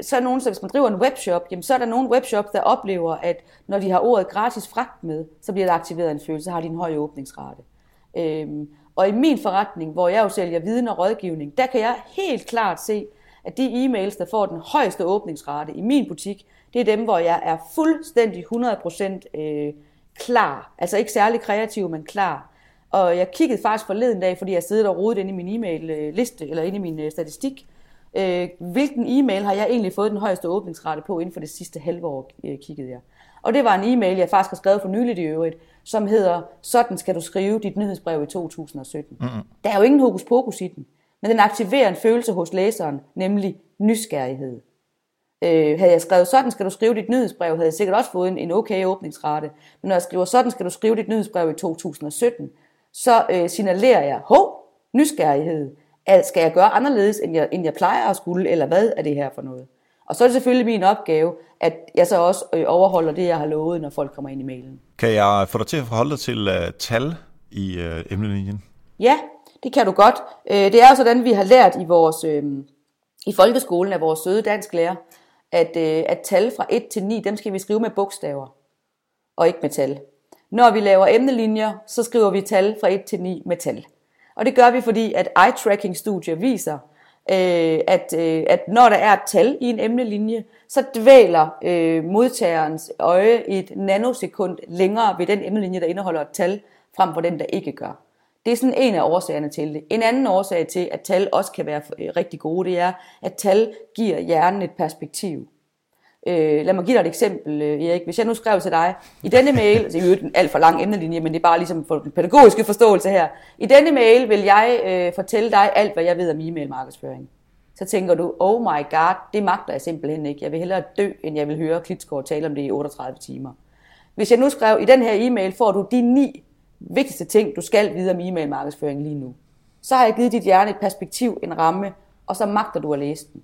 [SPEAKER 1] så er nogen, så hvis man driver en webshop, jamen, så er der nogle webshops, der oplever, at når de har ordet gratis fragt med, så bliver der aktiveret en følelse, så har de en høj åbningsrate. Øhm, og i min forretning, hvor jeg jo sælger viden og rådgivning, der kan jeg helt klart se, at de e-mails, der får den højeste åbningsrate i min butik, det er dem, hvor jeg er fuldstændig 100% øh, klar. Altså ikke særlig kreativ, men klar. Og jeg kiggede faktisk forleden dag, fordi jeg sidder og rodet inde i min e-mail-liste, eller inde i min øh, statistik, øh, hvilken e-mail har jeg egentlig fået den højeste åbningsrate på inden for det sidste halve år, øh, kiggede jeg. Og det var en e-mail, jeg faktisk har skrevet for nyligt i øvrigt, som hedder, sådan skal du skrive dit nyhedsbrev i 2017. Mm-hmm. Der er jo ingen hokus pokus i den, men den aktiverer en følelse hos læseren, nemlig nysgerrighed. Øh, havde jeg skrevet, sådan skal du skrive dit nyhedsbrev, havde jeg sikkert også fået en, en okay åbningsrate. Men når jeg skriver, sådan skal du skrive dit nyhedsbrev i 2017, så øh, signalerer jeg, hov, nysgerrighed. Skal jeg gøre anderledes, end jeg, end jeg plejer at skulle, eller hvad er det her for noget? Og så er det selvfølgelig min opgave, at jeg så også øh, overholder det, jeg har lovet, når folk kommer ind i mailen.
[SPEAKER 2] Kan jeg få dig til at forholde dig til uh, tal i uh, emnelinjen?
[SPEAKER 1] Ja, det kan du godt. Øh, det er jo sådan, vi har lært i vores øh, i folkeskolen af vores søde dansklærer, at, øh, at tal fra 1 til 9, dem skal vi skrive med bogstaver, og ikke med tal. Når vi laver emnelinjer, så skriver vi tal fra 1 til 9 med tal. Og det gør vi, fordi at eye-tracking-studier viser, øh, at, øh, at når der er et tal i en emnelinje, så dvæler øh, modtagerens øje et nanosekund længere ved den emnelinje, der indeholder et tal, frem for den, der ikke gør. Det er sådan en af årsagerne til det. En anden årsag til, at tal også kan være øh, rigtig gode, det er, at tal giver hjernen et perspektiv. Øh, lad mig give dig et eksempel, øh, Erik. Hvis jeg nu skrev til dig, i denne mail, altså det er en alt for lang emnelinje, men det er bare ligesom for den pædagogiske forståelse her. I denne mail vil jeg øh, fortælle dig alt, hvad jeg ved om e-mail markedsføring. Så tænker du, oh my god, det magter jeg simpelthen ikke. Jeg vil hellere dø, end jeg vil høre Klitsgaard tale om det i 38 timer. Hvis jeg nu skrev, i den her e-mail får du de ni vigtigste ting, du skal vide om e-mail markedsføring lige nu. Så har jeg givet dit hjerne et perspektiv, en ramme, og så magter du at læse den.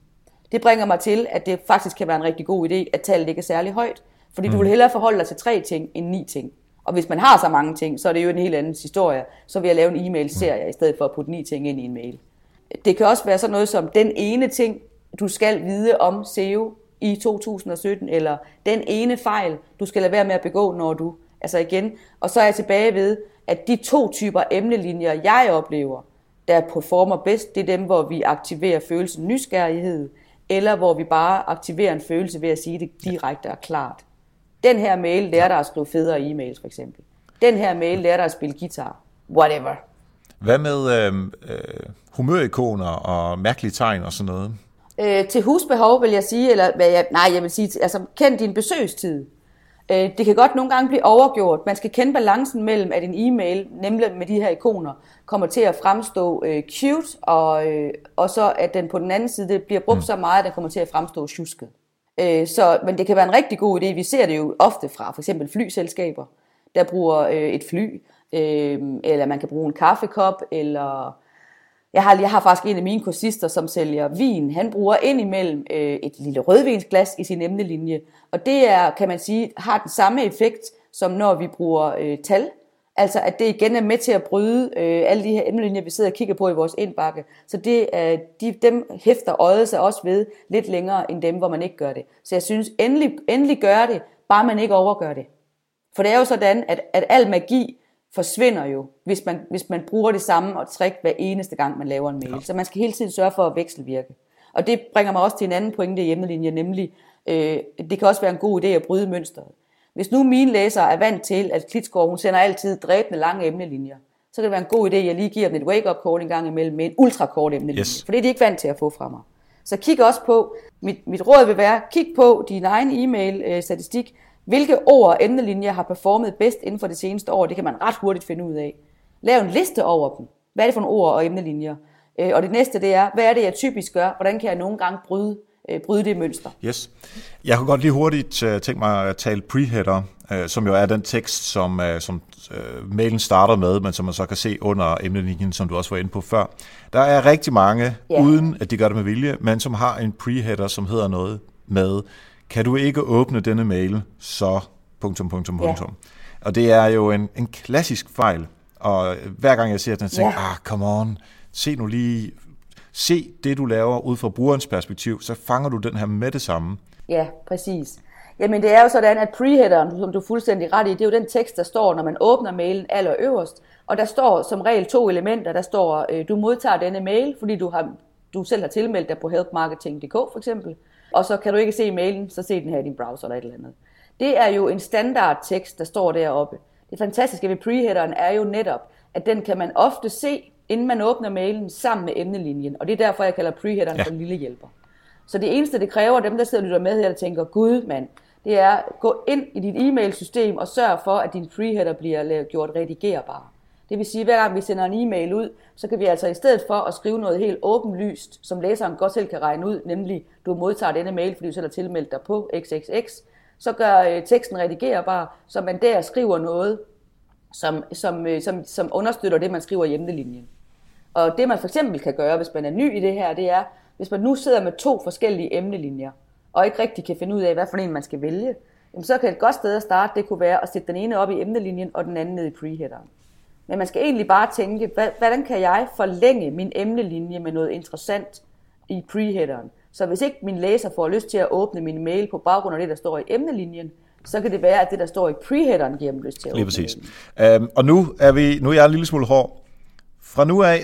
[SPEAKER 1] Det bringer mig til, at det faktisk kan være en rigtig god idé, at tallet ikke er særlig højt. Fordi mm. du vil hellere forholde dig til tre ting end ni ting. Og hvis man har så mange ting, så er det jo en helt anden historie. Så vil jeg lave en e-mail-serie, i stedet for at putte ni ting ind i en mail. Det kan også være sådan noget som den ene ting, du skal vide om SEO i 2017, eller den ene fejl, du skal lade være med at begå, når du... Altså igen, og så er jeg tilbage ved, at de to typer emnelinjer, jeg oplever, der performer bedst, det er dem, hvor vi aktiverer følelsen nysgerrighed, eller hvor vi bare aktiverer en følelse ved at sige det direkte og klart. Den her mail lærer dig at skrive federe e-mails, for eksempel. Den her mail lærer dig at spille guitar. Whatever.
[SPEAKER 2] Hvad med øh, øh, humørikoner og mærkelige tegn og sådan noget?
[SPEAKER 1] Øh, til husbehov vil jeg sige, eller hvad jeg, nej, jeg vil sige, altså kend din besøgstid. Øh, det kan godt nogle gange blive overgjort. Man skal kende balancen mellem, at en e-mail, nemlig med de her ikoner, kommer til at fremstå øh, cute, og, øh, og så at den på den anden side bliver brugt mm. så meget, at den kommer til at fremstå tjusket. Øh, så, men det kan være en rigtig god idé. Vi ser det jo ofte fra for eksempel flyselskaber, der bruger øh, et fly, øh, eller man kan bruge en kaffekop, eller jeg har, jeg har faktisk en af mine kursister, som sælger vin. Han bruger indimellem øh, et lille rødvinsglas i sin emnelinje. Og det er, kan man sige, har den samme effekt, som når vi bruger øh, tal. Altså at det igen er med til at bryde øh, alle de her emnelinjer, vi sidder og kigger på i vores indbakke. Så det, øh, de, dem hæfter øjet sig også ved lidt længere end dem, hvor man ikke gør det. Så jeg synes, endelig, endelig gør det, bare man ikke overgør det. For det er jo sådan, at, at al magi forsvinder jo, hvis man, hvis man bruger det samme og trick hver eneste gang, man laver en mail. Ja. Så man skal hele tiden sørge for at vekselvirke. Og det bringer mig også til en anden pointe i hjemmelinjen, nemlig, øh, det kan også være en god idé at bryde mønstret. Hvis nu mine læsere er vant til, at Klitsgaard, hun sender altid dræbende lange emnelinjer, så kan det være en god idé, at jeg lige giver dem et wake-up call en gang imellem med en ultrakort emnelinje. Yes. For det er de ikke vant til at få fra mig. Så kig også på, mit, mit råd vil være, kig på din egen e-mail-statistik, hvilke ord og emnelinjer har performet bedst inden for det seneste år? Det kan man ret hurtigt finde ud af. Lav en liste over dem. Hvad er det for nogle ord og emnelinjer? Øh, og det næste det er, hvad er det, jeg typisk gør? Hvordan kan jeg nogle gange bryde, øh, bryde det mønster?
[SPEAKER 2] Yes. Jeg kunne godt lige hurtigt uh, tænke mig at tale preheader, som jo er den tekst, som, som mailen starter med, men som man så kan se under emnelinjen, som du også var inde på før. Der er rigtig mange, yeah. uden at de gør det med vilje, men som har en preheader, som hedder noget med kan du ikke åbne denne mail, så... Punktum, punktum, punktum. Ja. Og det er jo en, en klassisk fejl. Og hver gang jeg ser den, tænker jeg, ja. ah, come on, se nu lige, se det du laver ud fra brugerens perspektiv, så fanger du den her med det samme.
[SPEAKER 1] Ja, præcis. Jamen det er jo sådan, at preheaderen, som du er fuldstændig ret i, det er jo den tekst, der står, når man åbner mailen allerøverst. Og der står som regel to elementer. Der står, øh, du modtager denne mail, fordi du, har, du selv har tilmeldt dig på helpmarketing.dk for eksempel og så kan du ikke se mailen, så se den her i din browser eller et eller andet. Det er jo en standard tekst, der står deroppe. Det fantastiske ved preheaderen er jo netop, at den kan man ofte se, inden man åbner mailen, sammen med emnelinjen. Og det er derfor, jeg kalder preheaderen ja. for en lille hjælper. Så det eneste, det kræver, dem der sidder og lytter med her, der tænker, gud mand, det er at gå ind i dit e-mail-system og sørge for, at din preheader bliver gjort redigerbar. Det vil sige, at hver gang vi sender en e-mail ud, så kan vi altså i stedet for at skrive noget helt åbenlyst, som læseren godt selv kan regne ud, nemlig du modtager denne mail, fordi du selv har tilmeldt dig på XXX, så gør øh, teksten redigerbar, så man der skriver noget, som, som, øh, som, som understøtter det, man skriver i emnelinjen. Og det man for eksempel kan gøre, hvis man er ny i det her, det er, hvis man nu sidder med to forskellige emnelinjer, og ikke rigtig kan finde ud af, hvad for en man skal vælge, jamen så kan et godt sted at starte, det kunne være at sætte den ene op i emnelinjen, og den anden ned i preheaderen. Men man skal egentlig bare tænke, hvordan kan jeg forlænge min emnelinje med noget interessant i preheaderen? Så hvis ikke min læser får lyst til at åbne min mail på baggrund af det, der står i emnelinjen, så kan det være, at det, der står i preheaderen, giver dem lyst til at
[SPEAKER 2] Lige præcis. Øhm, og nu er, vi, nu er jeg en lille smule hård. Fra nu af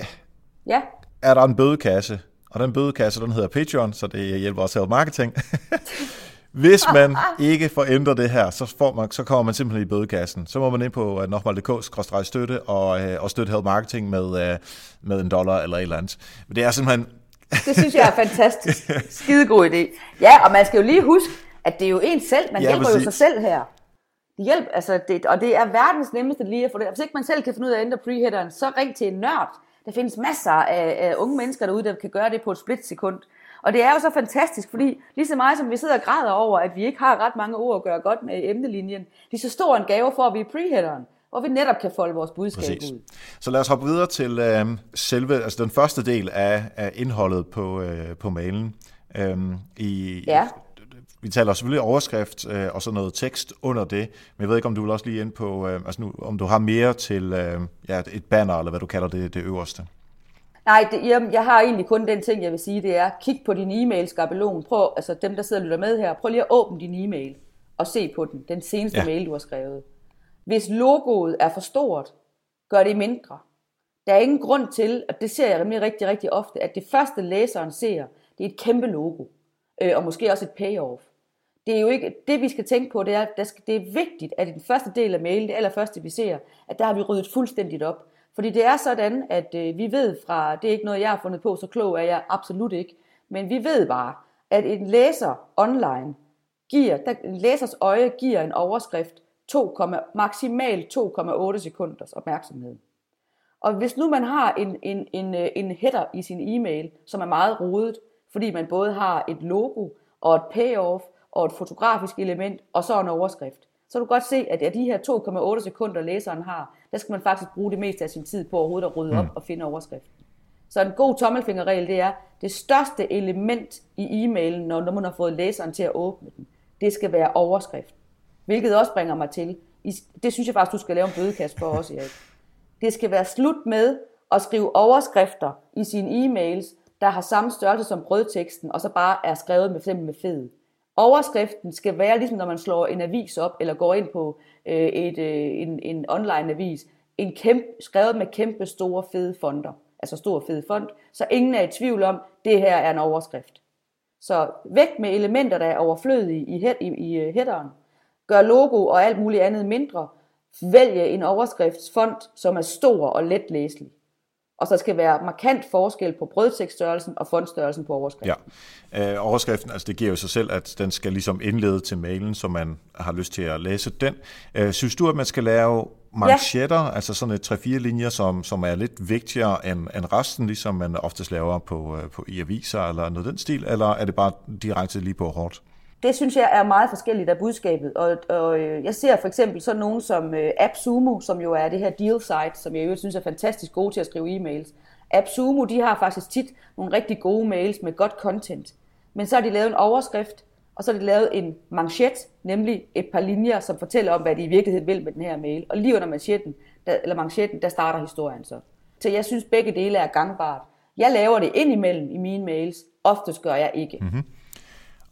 [SPEAKER 1] ja.
[SPEAKER 2] er der en bødekasse, og den bødekasse, den hedder Patreon, så det hjælper os til marketing. Hvis man ikke får ændret det her, så, får man, så kommer man simpelthen i bødekassen. Så må man ind på uh, nokmal.dk-støtte og, uh, og støtte Help Marketing med, uh, med en dollar eller et eller andet. Men det er simpelthen...
[SPEAKER 1] det synes jeg er fantastisk. Skidegod idé. Ja, og man skal jo lige huske, at det er jo en selv. Man ja, hjælper præcis. jo sig selv her. Hjælp, altså det, og det er verdens nemmeste lige at få det. Hvis ikke man selv kan finde ud af at ændre preheaderen, så ring til en nørd. Der findes masser af, af unge mennesker derude, der kan gøre det på et splitsekund. Og det er jo så fantastisk, fordi lige så meget som vi sidder og græder over, at vi ikke har ret mange ord at gøre godt med emnelinjen, det er så stor en gave for, at vi er preheaderen, hvor vi netop kan folde vores budskab Præcis. ud.
[SPEAKER 2] Så lad os hoppe videre til øh, selve, altså den første del af, af indholdet på, øh, på mailen. Øhm, i, ja. Vi taler selvfølgelig overskrift øh, og så noget tekst under det, men jeg ved ikke, om du vil også lige ind på, øh, altså nu, om du har mere til øh, ja, et banner, eller hvad du kalder det, det øverste.
[SPEAKER 1] Nej, det, jeg, jeg har egentlig kun den ting, jeg vil sige, det er, kig på din e-mail-skabelon. Prøv, altså dem, der sidder og lytter med her, prøv lige at åbne din e-mail og se på den. Den seneste ja. mail, du har skrevet. Hvis logoet er for stort, gør det mindre. Der er ingen grund til, at det ser jeg rimelig rigtig, rigtig ofte, at det første læseren ser, det er et kæmpe logo. Øh, og måske også et payoff. Det er jo ikke, det vi skal tænke på, det er, at det er vigtigt, at i den første del af mailen, det allerførste vi ser, at der har vi ryddet fuldstændigt op. Fordi det er sådan, at øh, vi ved fra, det er ikke noget, jeg har fundet på, så klog er jeg absolut ikke, men vi ved bare, at en læser online giver, der, en læsers øje giver en overskrift 2, maksimalt 2,8 sekunders opmærksomhed. Og hvis nu man har en, en, en, øh, en header i sin e-mail, som er meget rodet, fordi man både har et logo og et payoff og et fotografisk element og så en overskrift, så du godt se, at af de her 2,8 sekunder, læseren har, der skal man faktisk bruge det meste af sin tid på overhovedet at rydde op mm. og finde overskriften. Så en god tommelfingerregel, det er, det største element i e-mailen, når man har fået læseren til at åbne den, det skal være overskrift. Hvilket også bringer mig til, det synes jeg faktisk, du skal lave en bødekasse for også, Erik. Det skal være slut med at skrive overskrifter i sine e-mails, der har samme størrelse som brødteksten, og så bare er skrevet med, med fed. Overskriften skal være ligesom når man slår en avis op, eller går ind på øh, et, øh, en, en online avis, en kæmpe, skrevet med kæmpe store fede fonder, altså stor fed font, så ingen er i tvivl om, det her er en overskrift. Så væk med elementer, der er overflødige i, head, i, i øh, headeren. Gør logo og alt muligt andet mindre. Vælg en overskriftsfont, som er stor og letlæselig og så skal være markant forskel på brødtekststørrelsen og fontstørrelsen på overskriften.
[SPEAKER 2] Ja, øh, overskriften, altså det giver jo sig selv, at den skal ligesom indlede til mailen, så man har lyst til at læse den. Øh, synes du, at man skal lave manchetter, ja. altså sådan et 3-4 linjer, som, som er lidt vigtigere end, end resten, ligesom man oftest laver på, øh, på i aviser eller noget den stil, eller er det bare direkte lige på hårdt?
[SPEAKER 1] Det synes jeg er meget forskelligt af budskabet. Og, og øh, jeg ser for eksempel sådan nogen som øh, AppSumo, som jo er det her deal site, som jeg jo synes er fantastisk gode til at skrive e-mails. AppSumo, de har faktisk tit nogle rigtig gode mails med godt content. Men så har de lavet en overskrift, og så har de lavet en manchet, nemlig et par linjer, som fortæller om, hvad de i virkeligheden vil med den her mail. Og lige under manchetten, der, eller manchetten, der starter historien så. Så jeg synes, begge dele er gangbart. Jeg laver det ind imellem i mine mails. Oftest gør jeg ikke. Mm-hmm.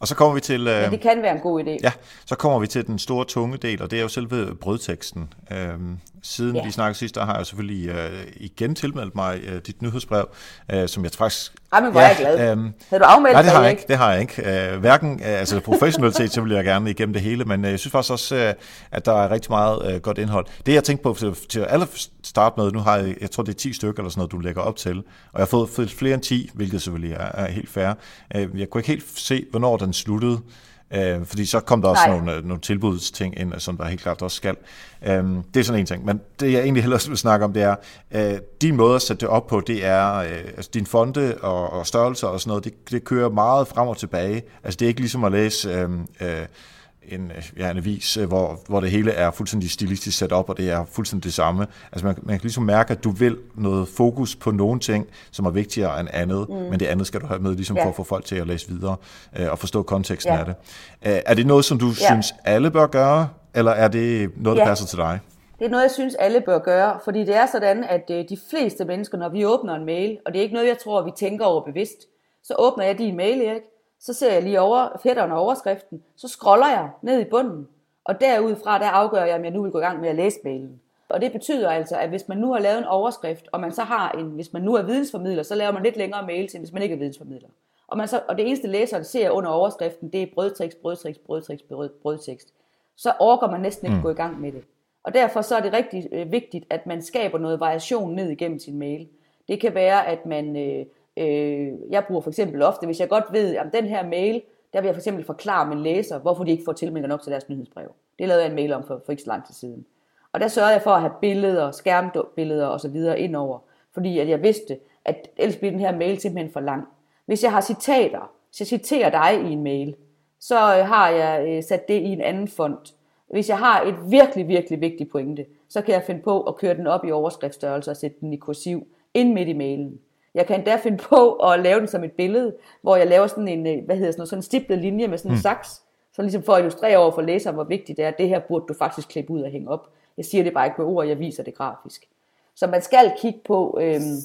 [SPEAKER 2] Og så kommer vi til...
[SPEAKER 1] Øh, Men det kan være en god idé.
[SPEAKER 2] Ja, så kommer vi til den store tunge del, og det er jo selve brødteksten. Øhm, siden ja. vi snakkede sidst, der har jeg selvfølgelig øh, igen tilmeldt mig øh, dit nyhedsbrev, øh, som jeg faktisk...
[SPEAKER 1] Ej, men hvor ja, er jeg glad. Øh, Havde du afmeldt
[SPEAKER 2] Nej, det har jeg ikke. Det har jeg ikke. Øh, hverken øh, altså professionelt set, så vil jeg gerne igennem det hele, men øh, jeg synes faktisk også, øh, at der er rigtig meget øh, godt indhold. Det jeg tænkte på til, til at starte med, nu har jeg, jeg tror det er 10 stykker eller sådan noget, du lægger op til, og jeg har fået flere end 10, hvilket selvfølgelig er, er helt fair. Øh, jeg kunne ikke helt se, hvornår den sluttede, Øh, fordi så kom der også nogle, øh, nogle tilbudsting ind, som der helt klart også skal. Øh, det er sådan en ting. Men det jeg egentlig hellere vil snakke om, det er, øh, din måde at sætte det op på, det er, øh, altså din fonde og, og størrelser og sådan noget, det, det kører meget frem og tilbage. Altså det er ikke ligesom at læse... Øh, øh, en, ja, en avis, øh, hvor, hvor det hele er fuldstændig stilistisk sat op, og det er fuldstændig det samme. Altså man, man kan ligesom mærke, at du vil noget fokus på nogle ting, som er vigtigere end andet, mm. men det andet skal du have med, ligesom ja. for at få folk til at læse videre øh, og forstå konteksten ja. af det. Øh, er det noget, som du ja. synes, alle bør gøre, eller er det noget, der ja. passer til dig?
[SPEAKER 1] Det er noget, jeg synes, alle bør gøre, fordi det er sådan, at øh, de fleste mennesker, når vi åbner en mail, og det er ikke noget, jeg tror, vi tænker over bevidst, så åbner jeg din mail, Erik, så ser jeg lige over, fætteren og overskriften, så scroller jeg ned i bunden, og derudfra der afgør jeg, om jeg nu vil gå i gang med at læse mailen. Og det betyder altså, at hvis man nu har lavet en overskrift, og man så har en, hvis man nu er vidensformidler, så laver man lidt længere mail til, hvis man ikke er vidensformidler. Og, man så, og det eneste læseren ser under overskriften, det er brødtekst, brødtekst, brødtekst, brød, brødtekst. Så overgår man næsten ikke mm. gå i gang med det. Og derfor så er det rigtig øh, vigtigt, at man skaber noget variation ned igennem sin mail. Det kan være, at man øh, Øh, jeg bruger for eksempel ofte, hvis jeg godt ved, at den her mail, der vil jeg for eksempel forklare min læser, hvorfor de ikke får tilmeldinger nok til deres nyhedsbrev. Det lavede jeg en mail om for, for ikke så lang tid siden. Og der sørgede jeg for at have billeder, skærmbilleder osv. indover, fordi at jeg vidste, at ellers bliver den her mail simpelthen for lang. Hvis jeg har citater, hvis jeg citerer dig i en mail, så øh, har jeg øh, sat det i en anden font. Hvis jeg har et virkelig, virkelig vigtigt pointe, så kan jeg finde på at køre den op i overskriftsstørrelse og sætte den i kursiv ind midt i mailen. Jeg kan endda finde på at lave den som et billede, hvor jeg laver sådan en, øh, hvad hedder sådan, noget, sådan en stiplet linje med sådan en mm. saks, så ligesom for at illustrere over for læseren, hvor vigtigt det er, det her burde du faktisk klippe ud og hænge op. Jeg siger det bare ikke med ord, jeg viser det grafisk. Så man skal kigge på, øhm,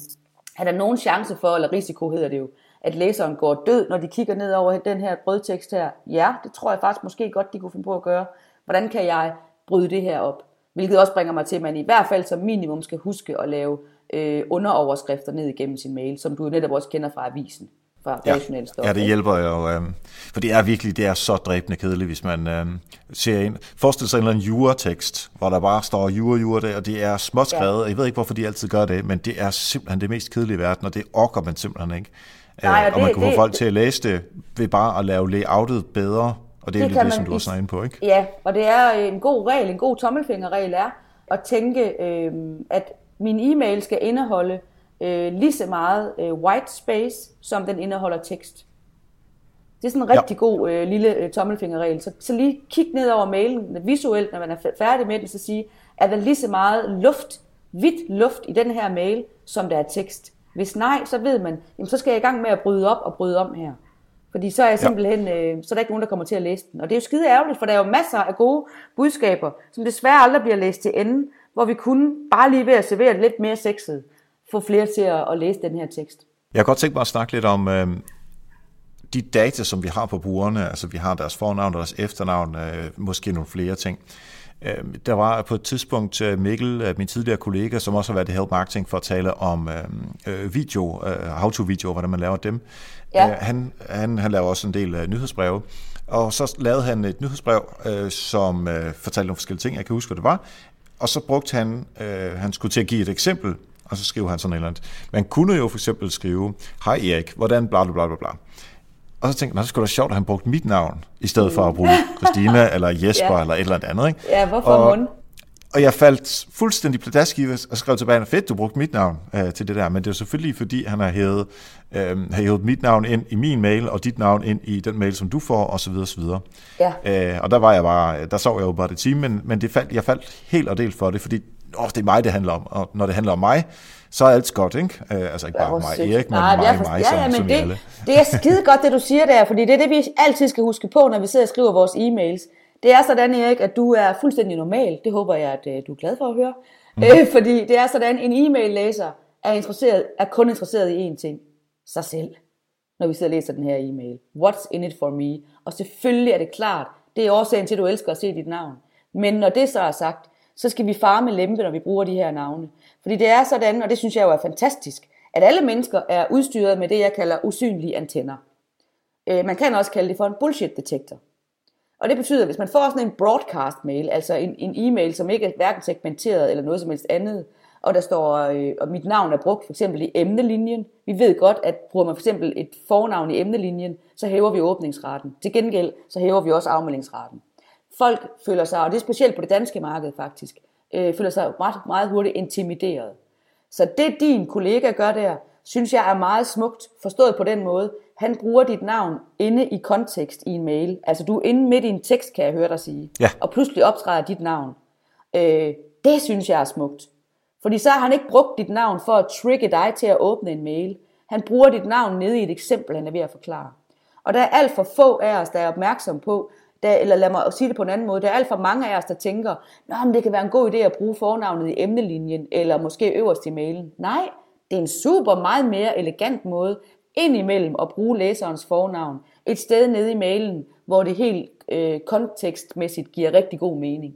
[SPEAKER 1] er der nogen chance for, eller risiko hedder det jo, at læseren går død, når de kigger ned over den her brødtekst her? Ja, det tror jeg faktisk måske godt, de kunne finde på at gøre. Hvordan kan jeg bryde det her op? Hvilket også bringer mig til, at man i hvert fald som minimum skal huske at lave øh, underoverskrifter ned igennem sin mail, som du netop også kender fra avisen. Fra
[SPEAKER 2] ja. ja, det hjælper jo, øh, for det er virkelig, det er så dræbende kedeligt, hvis man øh, ser ind. Forestil sig en eller anden jura-tekst, hvor der bare står jura, jura der, og det er småt skrevet, ja. jeg ved ikke, hvorfor de altid gør det, men det er simpelthen det mest kedelige i verden, og det orker man simpelthen ikke. Nej, og, øh, og man kan få folk til at læse det ved bare at lave layoutet bedre, og det er det, det som du også er inde på, ikke?
[SPEAKER 1] Ja, og det er en god regel, en god tommelfingerregel er at tænke, øh, at min e-mail skal indeholde øh, lige så meget øh, white space, som den indeholder tekst. Det er sådan en rigtig ja. god øh, lille øh, tommelfingerregel. Så, så lige kig ned over mailen visuelt, når man er færdig med den, så sige, er der lige så meget luft, hvidt luft i den her mail, som der er tekst. Hvis nej, så ved man, jamen, så skal jeg i gang med at bryde op og bryde om her. Fordi så er jeg simpelthen, ja. øh, så er der ikke nogen, der kommer til at læse den. Og det er jo skide ærgerligt, for der er jo masser af gode budskaber, som desværre aldrig bliver læst til ende, hvor vi kunne bare lige ved at servere det lidt mere sexet, få flere til at, at læse den her tekst.
[SPEAKER 2] Jeg kan godt tænke mig at snakke lidt om øh, de data, som vi har på brugerne. Altså vi har deres fornavn og deres efternavn, øh, måske nogle flere ting. Øh, der var på et tidspunkt øh, Mikkel, øh, min tidligere kollega, som også har været i Help Marketing for at tale om øh, video, øh, how-to-videoer, hvordan man laver dem. Ja. Øh, han, han, han laver også en del øh, nyhedsbreve, og så lavede han et nyhedsbrev, øh, som øh, fortalte nogle forskellige ting. Jeg kan huske, hvad det var. Og så brugte han, øh, han skulle til at give et eksempel, og så skrev han sådan et eller andet. Man kunne jo for eksempel skrive, hej Erik, hvordan bla bla bla bla. Og så tænkte jeg, det skulle da sjovt, at han brugte mit navn, i stedet for at bruge Christina, eller Jesper, ja. eller et eller andet. Ikke?
[SPEAKER 1] Ja, hvorfor og, mund?
[SPEAKER 2] Og jeg faldt fuldstændig pladask i og skrev tilbage, fedt, du brugte mit navn øh, til det der, men det er selvfølgelig, fordi han har hævet, øh, har hævet mit navn ind i min mail, og dit navn ind i den mail, som du får, og så videre, og så videre. Ja. Øh, og der var jeg bare, der sov jeg jo bare det time, men, men det faldt, jeg faldt helt og delt for det, fordi åh, det er mig, det handler om, og når det handler om mig, så er alt godt, ikke? Øh, altså ikke bare mig Erik, men Nej, mig, mig, ja, som, ja, men som
[SPEAKER 1] det, alle. det er skide godt, det du siger der, fordi det er det, vi altid skal huske på, når vi sidder og skriver vores e-mails. Det er sådan, Erik, at du er fuldstændig normal. Det håber jeg, at øh, du er glad for at høre. Mm. Øh, fordi det er sådan, en e-mail-læser er, interesseret, er kun interesseret i én ting. Sig selv. Når vi sidder og læser den her e-mail. What's in it for me? Og selvfølgelig er det klart, det er årsagen til, at du elsker at se dit navn. Men når det så er sagt, så skal vi farme lempe, når vi bruger de her navne. Fordi det er sådan, og det synes jeg jo er fantastisk, at alle mennesker er udstyret med det, jeg kalder usynlige antenner. Øh, man kan også kalde det for en bullshit detektor. Og det betyder, at hvis man får sådan en broadcast mail, altså en, en e-mail, som ikke er hverken segmenteret eller noget som helst andet, og der står, øh, og mit navn er brugt for eksempel i emnelinjen. Vi ved godt, at bruger man for eksempel et fornavn i emnelinjen, så hæver vi åbningsraten. Til gengæld, så hæver vi også afmeldingsraten. Folk føler sig, og det er specielt på det danske marked faktisk, øh, føler sig meget, meget hurtigt intimideret. Så det din kollega gør der, synes jeg er meget smukt, forstået på den måde. Han bruger dit navn inde i kontekst i en mail. Altså du er inde midt i en tekst, kan jeg høre dig sige.
[SPEAKER 2] Ja.
[SPEAKER 1] Og pludselig optræder dit navn. Øh, det synes jeg er smukt. Fordi så har han ikke brugt dit navn for at trigge dig til at åbne en mail. Han bruger dit navn nede i et eksempel, han er ved at forklare. Og der er alt for få af os, der er opmærksom på, der, eller lad mig sige det på en anden måde, der er alt for mange af os, der tænker, at det kan være en god idé at bruge fornavnet i emnelinjen, eller måske øverst i mailen. Nej, det er en super meget mere elegant måde indimellem at bruge læserens fornavn. Et sted nede i mailen, hvor det helt øh, kontekstmæssigt giver rigtig god mening.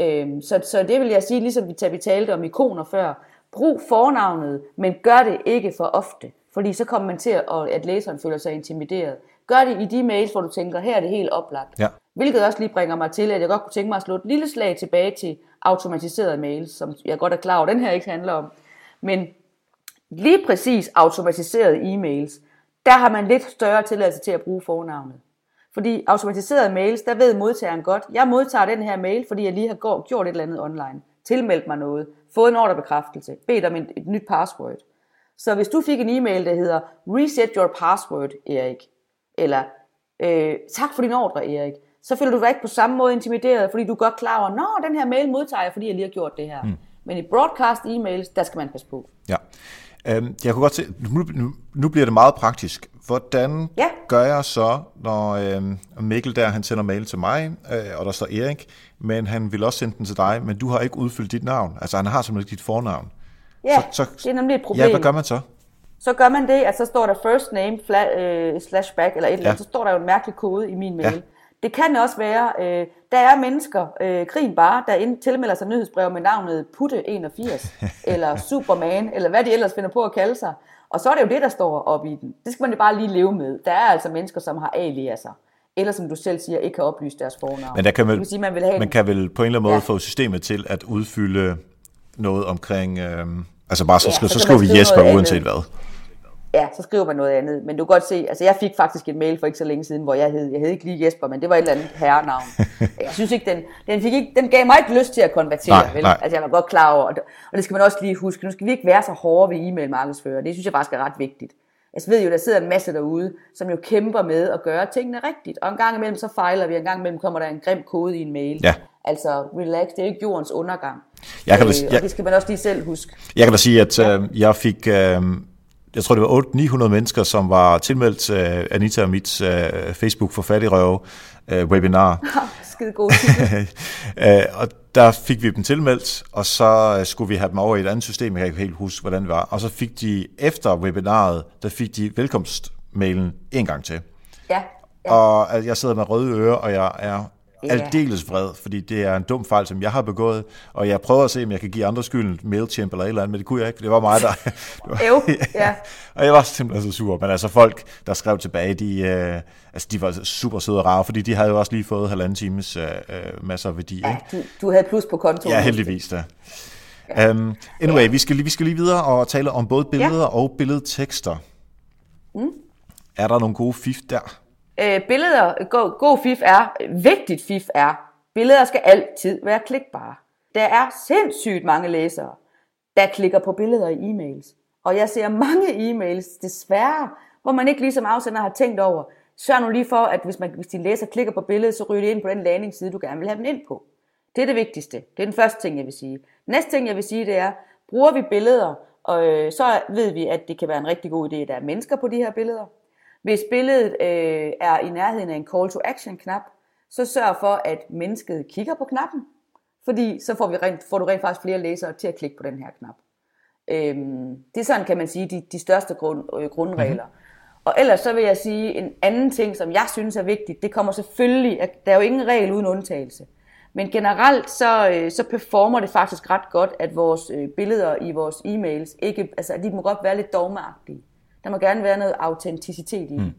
[SPEAKER 1] Øhm, så, så det vil jeg sige, ligesom vi, vi talte om ikoner før, brug fornavnet, men gør det ikke for ofte, fordi så kommer man til, at, at læseren føler sig intimideret. Gør det i de mails, hvor du tænker, her er det helt oplagt.
[SPEAKER 2] Ja.
[SPEAKER 1] Hvilket også lige bringer mig til, at jeg godt kunne tænke mig at slå et lille slag tilbage til automatiserede mails, som jeg godt er klar over, den her ikke handler om. Men lige præcis automatiserede e-mails, der har man lidt større tilladelse til at bruge fornavnet. Fordi automatiserede mails, der ved modtageren godt, jeg modtager den her mail, fordi jeg lige har gjort et eller andet online. Tilmeldt mig noget, fået en ordrebekræftelse, bedt om et, et nyt password. Så hvis du fik en e-mail, der hedder reset your password, Erik, eller øh, tak for din ordre, Erik, så føler du dig ikke på samme måde intimideret, fordi du er godt klar over, nå, den her mail modtager jeg, fordi jeg lige har gjort det her. Mm. Men i broadcast e-mails, der skal man passe på.
[SPEAKER 2] Ja. Øhm, jeg kunne godt se, nu, nu, nu bliver det meget praktisk. Hvordan
[SPEAKER 1] ja.
[SPEAKER 2] gør jeg så, når øhm, Mikkel der, han sender mail til mig, øh, og der står Erik, men han vil også sende den til dig, men du har ikke udfyldt dit navn. Altså han har simpelthen ikke dit fornavn.
[SPEAKER 1] Ja, så, så, det er nemlig et problem.
[SPEAKER 2] Ja, hvad gør man så?
[SPEAKER 1] Så gør man det, at så står der first name fla, øh, slash back, eller et eller andet, ja. så står der jo en mærkelig kode i min mail. Ja. Det kan også være, øh, der er mennesker, øh, krigen bare, der ind, tilmelder sig nyhedsbrev med navnet Putte81, eller Superman, eller hvad de ellers finder på at kalde sig. Og så er det jo det, der står op i den. Det skal man jo bare lige leve med. Der er altså mennesker, som har aliaser, eller som du selv siger, ikke kan oplyse deres fornavn.
[SPEAKER 2] Men der kan vel, sige, man, vil have man en... kan vel på en eller anden måde ja. få systemet til at udfylde noget omkring... Øh, altså bare så, ja, så, så, så skriver vi Jesper uanset hvad
[SPEAKER 1] ja, så skriver man noget andet. Men du kan godt se, altså jeg fik faktisk en mail for ikke så længe siden, hvor jeg hed, jeg hed ikke lige Jesper, men det var et eller andet herrenavn. jeg synes ikke, den, den, fik ikke, den gav mig ikke lyst til at konvertere, nej, vel? Nej. Altså jeg var godt klar over, og det skal man også lige huske, nu skal vi ikke være så hårde ved e-mail markedsfører, det synes jeg faktisk er ret vigtigt. Jeg ved jo, der sidder en masse derude, som jo kæmper med at gøre tingene rigtigt, og en gang imellem så fejler vi, og en gang imellem kommer der en grim kode i en mail.
[SPEAKER 2] Ja.
[SPEAKER 1] Altså, relax, det er ikke jordens undergang.
[SPEAKER 2] Jeg kan øh,
[SPEAKER 1] da, jeg, og det skal man også lige selv huske.
[SPEAKER 2] Jeg kan da sige, at ja. øh, jeg fik... Øh, jeg tror det var 800-900 mennesker, som var tilmeldt uh, Anita og mit uh, Facebook for fattigrøve uh, webinar.
[SPEAKER 1] Skide god
[SPEAKER 2] uh, Og der fik vi dem tilmeldt, og så uh, skulle vi have dem over i et andet system, jeg kan ikke helt huske, hvordan det var. Og så fik de, efter webinaret, der fik de velkomstmailen en gang til.
[SPEAKER 1] Ja.
[SPEAKER 2] ja. Og altså, jeg sidder med røde ører, og jeg er yeah. aldeles vred, fordi det er en dum fejl, som jeg har begået, og jeg prøver at se, om jeg kan give andre skylden, MailChimp eller et eller andet, men det kunne jeg ikke, for det var mig, der...
[SPEAKER 1] Jo, ja.
[SPEAKER 2] og jeg var simpelthen så sur, men altså folk, der skrev tilbage, de, øh, altså, de var super søde og rare, fordi de havde jo også lige fået halvanden times øh, øh masser af værdi.
[SPEAKER 1] Ja, du, du havde plus på kontoen.
[SPEAKER 2] Ja, heldigvis da. Ja. Um, anyway, ja. vi, skal, vi skal lige videre og tale om både billeder ja. og billedtekster. Mm. Er der nogle gode fif der?
[SPEAKER 1] Øh, billeder, god, god fif er, vigtigt fif er, billeder skal altid være klikbare. Der er sindssygt mange læsere, der klikker på billeder i e-mails. Og jeg ser mange e-mails, desværre, hvor man ikke ligesom afsender har tænkt over, sørg nu lige for, at hvis, man, hvis din læser klikker på billedet, så ryger det ind på den landingsside, du gerne vil have den ind på. Det er det vigtigste. Det er den første ting, jeg vil sige. Næste ting, jeg vil sige, det er, bruger vi billeder, og øh, så ved vi, at det kan være en rigtig god idé, at der er mennesker på de her billeder. Hvis billedet øh, er i nærheden af en call to action knap, så sørg for, at mennesket kigger på knappen, fordi så får, vi rent, får du rent faktisk flere læsere til at klikke på den her knap. Øhm, det er sådan, kan man sige, de, de største grund, øh, grundregler. Mm-hmm. Og ellers så vil jeg sige en anden ting, som jeg synes er vigtigt. Det kommer selvfølgelig, at der er jo ingen regel uden undtagelse. Men generelt så, øh, så performer det faktisk ret godt, at vores øh, billeder i vores e-mails, ikke, altså de må godt være lidt dogmeagtige. Der må gerne være noget autenticitet i. Mm.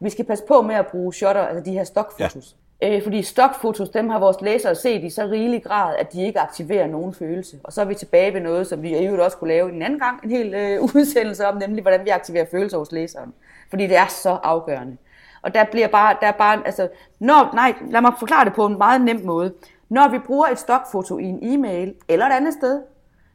[SPEAKER 1] Vi skal passe på med at bruge shutter, altså de her stokfotos. Øh, fordi stokfotos, dem har vores læsere set i så rigelig grad, at de ikke aktiverer nogen følelse. Og så er vi tilbage ved noget, som vi i øvrigt også kunne lave en anden gang, en hel øh, udsendelse om, nemlig hvordan vi aktiverer følelser hos læseren. Fordi det er så afgørende. Og der bliver bare, der er bare, altså, når, nej, lad mig forklare det på en meget nem måde. Når vi bruger et stokfoto i en e-mail eller et andet sted,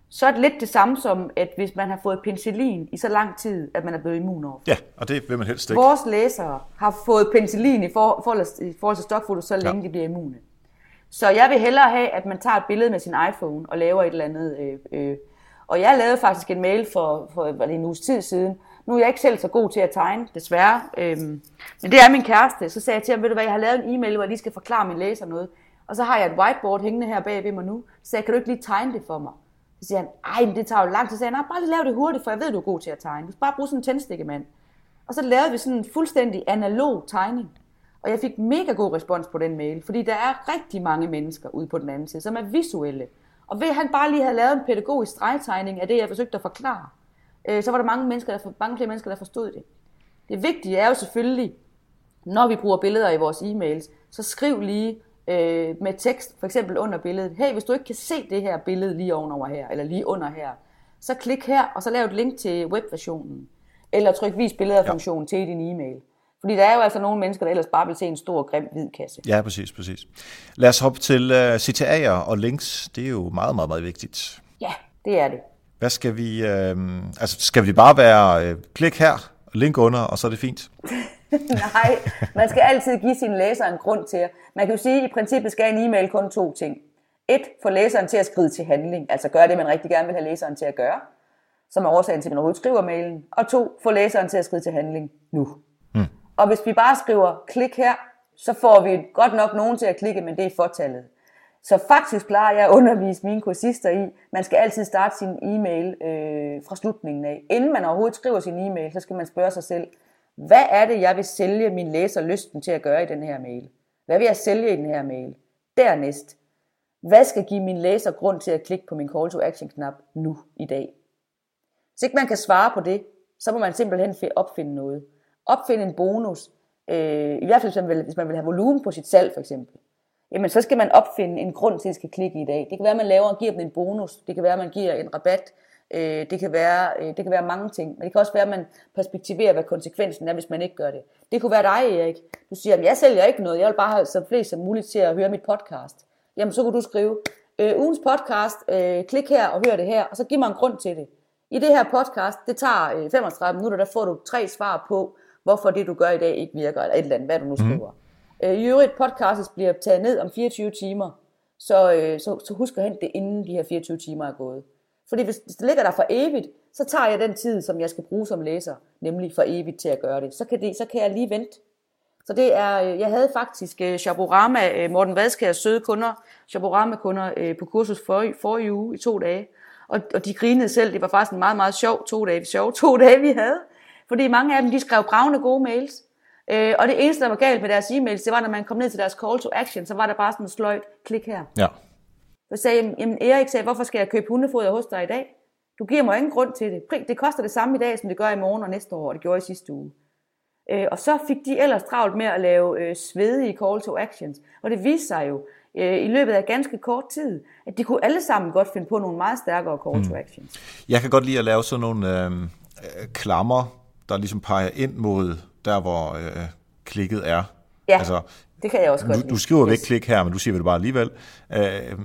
[SPEAKER 1] så er det lidt det samme som, at hvis man har fået penicillin i så lang tid, at man er blevet immun over.
[SPEAKER 2] Ja, og det vil man helst ikke.
[SPEAKER 1] Vores læsere har fået penicillin i forhold, i forhold til stokfoto, så længe ja. de bliver immune. Så jeg vil hellere have, at man tager et billede med sin iPhone og laver et eller andet. Øh, øh. Og jeg lavede faktisk en mail for, for var det en uges tid siden. Nu er jeg ikke selv så god til at tegne, desværre. Øhm, men det er min kæreste. Så sagde jeg til ham, ved du hvad, jeg har lavet en e-mail, hvor jeg lige skal forklare min læser noget. Og så har jeg et whiteboard hængende her bag ved mig nu. Så jeg, kan du ikke lige tegne det for mig? Så siger han, ej, det tager jo lang tid. Så siger jeg, bare lige lav det hurtigt, for jeg ved, du er god til at tegne. Du skal bare bruge sådan en tændstikkemand. Og så lavede vi sådan en fuldstændig analog tegning. Og jeg fik mega god respons på den mail, fordi der er rigtig mange mennesker ude på den anden side, som er visuelle. Og ved han bare lige havde lavet en pædagogisk stregtegning af det, jeg forsøgte at forklare, øh, så var der mange, mennesker, der, mange flere mennesker, der forstod det. Det vigtige er jo selvfølgelig, når vi bruger billeder i vores e-mails, så skriv lige, øh, med tekst, for eksempel under billedet. Hey, hvis du ikke kan se det her billede lige ovenover her, eller lige under her, så klik her, og så lav et link til webversionen. Eller tryk vis billeder-funktionen ja. til din e-mail. Fordi der er jo altså nogle mennesker, der ellers bare vil se en stor, grim, hvid kasse.
[SPEAKER 2] Ja, præcis, præcis. Lad os hoppe til uh, CTA'er og links. Det er jo meget, meget, meget vigtigt.
[SPEAKER 1] Ja, det er det.
[SPEAKER 2] Hvad skal vi... Uh, altså, skal vi bare være... Uh, klik her, link under, og så er det fint?
[SPEAKER 1] Nej, man skal altid give sin læser en grund til. Man kan jo sige, at i princippet skal en e-mail kun to ting. Et, få læseren til at skride til handling, altså gøre det, man rigtig gerne vil have læseren til at gøre, som er årsagen til, at man overhovedet skriver mailen. Og to, få læseren til at skride til handling nu. Mm. Og hvis vi bare skriver, klik her, så får vi godt nok nogen til at klikke, men det er fortallet. Så faktisk plejer jeg at undervise mine kursister i, man skal altid starte sin e-mail øh, fra slutningen af. Inden man overhovedet skriver sin e-mail, så skal man spørge sig selv, hvad er det, jeg vil sælge min læser lysten til at gøre i den her mail? Hvad vil jeg sælge i den her mail? Dernæst, hvad skal give min læser grund til at klikke på min call to action knap nu i dag? Hvis ikke man kan svare på det, så må man simpelthen opfinde noget. Opfinde en bonus. Øh, I hvert fald hvis man, vil, hvis man vil have volumen på sit salg for eksempel. Jamen så skal man opfinde en grund til at skal klikke i dag. Det kan være, at man laver og giver dem en bonus. Det kan være, at man giver en rabat Øh, det, kan være, øh, det kan være mange ting, men det kan også være, at man perspektiverer, hvad konsekvensen er, hvis man ikke gør det. Det kunne være dig, Erik. Du siger, at jeg sælger ikke noget, jeg vil bare have så flest som muligt til at høre mit podcast. Jamen, så kunne du skrive, øh, ugens podcast, øh, klik her og hør det her, og så giv mig en grund til det. I det her podcast, det tager øh, 35 minutter, der får du tre svar på, hvorfor det, du gør i dag, ikke virker, eller et eller andet, hvad du nu mhm. skriver. Mm. Øh, I øvrigt, podcastet bliver taget ned om 24 timer, så, øh, så, så husk at hente det, inden de her 24 timer er gået. Fordi hvis det ligger der for evigt, så tager jeg den tid, som jeg skal bruge som læser, nemlig for evigt til at gøre det. Så kan, det, så kan jeg lige vente. Så det er, øh, jeg havde faktisk uh, Shaborama, uh, Morten Vadskærs søde kunder, Shaborama-kunder uh, på kursus for, for i uge i to dage. Og, og de grinede selv. Det var faktisk en meget, meget sjov to dage, sjov to dage, vi havde. Fordi mange af dem, de skrev bravende gode mails. Uh, og det eneste, der var galt med deres e-mails, det var, når man kom ned til deres call to action, så var der bare sådan en sløjt klik her.
[SPEAKER 2] Ja.
[SPEAKER 1] Så sagde jamen Erik sagde, hvorfor skal jeg købe hundefoder hos dig i dag? Du giver mig ingen grund til det. Det koster det samme i dag, som det gør i morgen og næste år, og det gjorde i sidste uge. Øh, og så fik de ellers travlt med at lave øh, svedige call to actions. Og det viste sig jo øh, i løbet af ganske kort tid, at de kunne alle sammen godt finde på nogle meget stærkere call to mm. actions.
[SPEAKER 2] Jeg kan godt lide at lave sådan nogle øh, klammer, der ligesom peger ind mod der, hvor øh, klikket er.
[SPEAKER 1] Ja, altså, det kan jeg også godt
[SPEAKER 2] du, du skriver yes. væk klik her, men du siger det bare alligevel. Øh,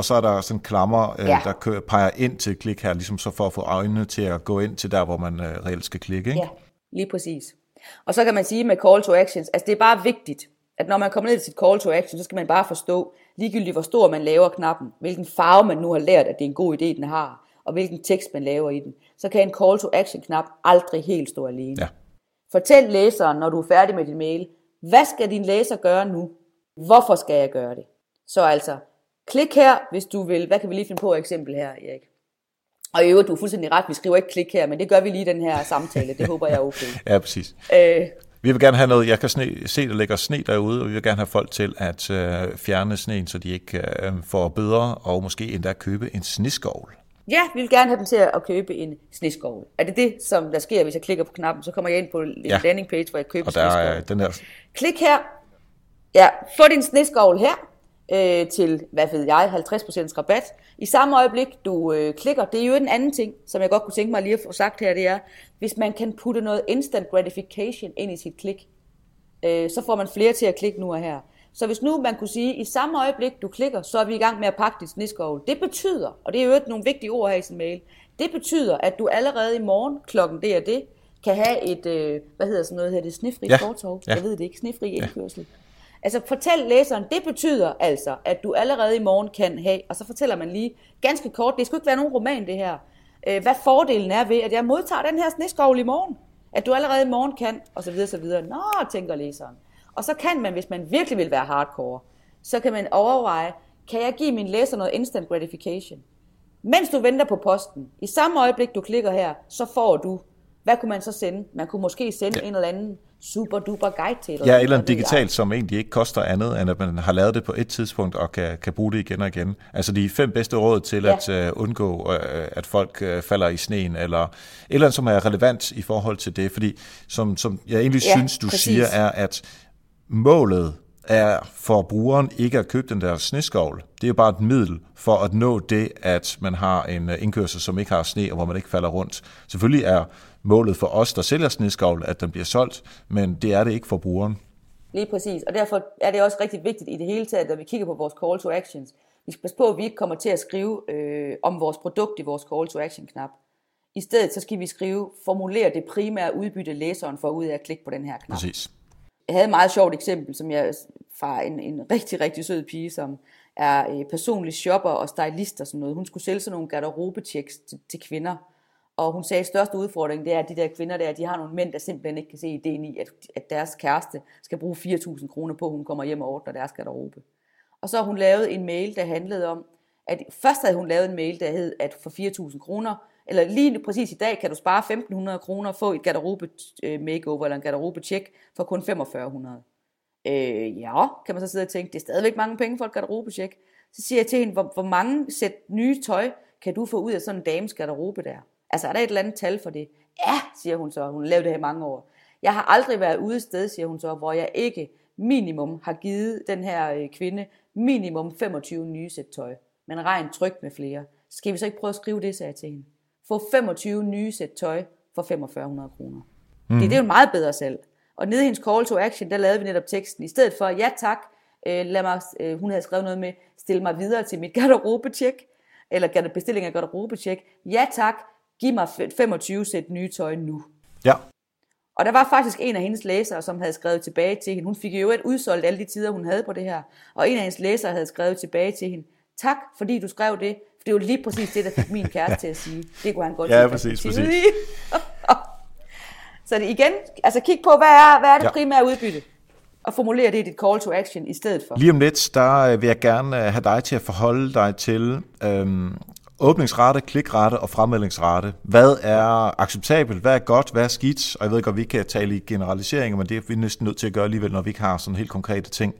[SPEAKER 2] og så er der sådan klammer, øh, ja. der kører, peger ind til klik her, ligesom så for at få øjnene til at gå ind til der, hvor man øh, reelt skal klikke. Ikke?
[SPEAKER 1] Ja, lige præcis. Og så kan man sige med call to actions, altså det er bare vigtigt, at når man kommer ned til sit call to action, så skal man bare forstå, ligegyldigt hvor stor man laver knappen, hvilken farve man nu har lært, at det er en god idé, den har, og hvilken tekst man laver i den, så kan en call to action knap aldrig helt stå alene. Ja. Fortæl læseren, når du er færdig med din mail, hvad skal din læser gøre nu? Hvorfor skal jeg gøre det? Så altså, Klik her, hvis du vil. Hvad kan vi lige finde på et eksempel her, Erik? Og i øvrigt, du er fuldstændig ret, vi skriver ikke klik her, men det gør vi lige i den her samtale. Det håber jeg er okay.
[SPEAKER 2] ja, præcis. Øh, vi vil gerne have noget, jeg kan sne, se, der ligger sne derude, og vi vil gerne have folk til at øh, fjerne sneen, så de ikke øh, får bøder, og måske endda købe en sneskovl.
[SPEAKER 1] Ja, vi vil gerne have dem til at købe en sneskovl. Er det det, som der sker, hvis jeg klikker på knappen, så kommer jeg ind på en ja. landing page, hvor jeg køber
[SPEAKER 2] og der er den her...
[SPEAKER 1] Klik her, Ja, få din sneskovl her øh, til, hvad ved jeg, 50% rabat. I samme øjeblik, du øh, klikker, det er jo en anden ting, som jeg godt kunne tænke mig lige at få sagt her, det er, hvis man kan putte noget instant gratification ind i sit klik, øh, så får man flere til at klikke nu og her. Så hvis nu man kunne sige, at i samme øjeblik du klikker, så er vi i gang med at pakke dit sneskovl. Det betyder, og det er jo nogle vigtige ord her i sin mail, det betyder, at du allerede i morgen klokken det er det, kan have et, øh, hvad hedder sådan noget, hedder det snifri ja. fortov? Ja. Jeg ved det ikke, snifri indkørsel. Ja. Altså fortæl læseren, det betyder altså, at du allerede i morgen kan have, og så fortæller man lige ganske kort, det skulle ikke være nogen roman det her, øh, hvad fordelen er ved, at jeg modtager den her sneskovl i morgen. At du allerede i morgen kan, og så videre, så videre. Nå, tænker læseren. Og så kan man, hvis man virkelig vil være hardcore, så kan man overveje, kan jeg give min læser noget instant gratification? Mens du venter på posten, i samme øjeblik du klikker her, så får du, hvad kunne man så sende? Man kunne måske sende ja. en eller anden super duper guide til
[SPEAKER 2] dig. Ja, eller en digitalt, som egentlig ikke koster andet, end at man har lavet det på et tidspunkt og kan, kan bruge det igen og igen. Altså de fem bedste råd til ja. at uh, undgå, uh, at folk uh, falder i sneen, eller et eller andet, som er relevant i forhold til det. Fordi som, som jeg egentlig ja, synes, du præcis. siger, er, at målet er for brugeren ikke at købe den der sneskovl. Det er bare et middel for at nå det, at man har en indkørsel, som ikke har sne, og hvor man ikke falder rundt. Selvfølgelig er målet for os, der sælger sneskovl, at den bliver solgt, men det er det ikke for brugeren.
[SPEAKER 1] Lige præcis, og derfor er det også rigtig vigtigt i det hele taget, når vi kigger på vores call to actions. Vi skal passe på, at vi ikke kommer til at skrive øh, om vores produkt i vores call to action knap. I stedet så skal vi skrive, formulere det primære udbytte læseren for ud af at klikke på den her knap.
[SPEAKER 2] Præcis.
[SPEAKER 1] Jeg havde et meget sjovt eksempel, som jeg fra en, en rigtig, rigtig sød pige, som er øh, personlig shopper og stylist og sådan noget. Hun skulle sælge sådan nogle garderobechecks til, til kvinder. Og hun sagde, at største udfordring, det er, at de der kvinder der, de har nogle mænd, der simpelthen ikke kan se ideen i, at, at deres kæreste skal bruge 4.000 kroner på, at hun kommer hjem og ordner deres garderobe. Og så har hun lavet en mail, der handlede om, at først havde hun lavet en mail, der hed, at for 4.000 kroner, eller lige præcis i dag, kan du spare 1.500 kroner og få et garderobe øh, makeover eller en garderobe check for kun 4.500. Øh, ja, kan man så sidde og tænke, det er stadigvæk mange penge for et garderobe check. Så siger jeg til hende, hvor, hvor mange sæt nye tøj kan du få ud af sådan en dames garderobe der? Altså, er der et eller andet tal for det? Ja, siger hun så. Hun lavet det her i mange år. Jeg har aldrig været ude sted, siger hun så, hvor jeg ikke minimum har givet den her øh, kvinde minimum 25 nye sæt tøj. Men regn tryk med flere. Skal vi så ikke prøve at skrive det, sagde jeg til hende. Få 25 nye sæt tøj for 4500 kroner. Mm. Det, det er jo meget bedre salg. Og nede i hendes call to action, der lavede vi netop teksten. I stedet for, ja tak, øh, lad mig, øh, hun havde skrevet noget med, stille mig videre til mit garderobecheck, eller bestilling af garderobecheck. Ja tak, giv mig 25 sæt nye tøj nu.
[SPEAKER 2] Ja.
[SPEAKER 1] Og der var faktisk en af hendes læsere, som havde skrevet tilbage til hende. Hun fik jo et udsolgt alle de tider, hun havde på det her. Og en af hendes læsere havde skrevet tilbage til hende, tak fordi du skrev det, for det var lige præcis det, der fik min kæreste til at sige. Det kunne han godt
[SPEAKER 2] Ja, præcis, præcis.
[SPEAKER 1] Så det igen, altså kig på, hvad er, hvad er det ja. primære udbytte? og formulere det i dit call to action i stedet for.
[SPEAKER 2] Lige om lidt, der øh, vil jeg gerne øh, have dig til at forholde dig til øhm, åbningsrate, klikrate og fremmeldingsrate. Hvad er acceptabelt? Hvad er godt? Hvad er skidt? Og jeg ved godt, vi kan tale i generaliseringer, men det er vi næsten nødt til at gøre alligevel, når vi ikke har sådan helt konkrete ting.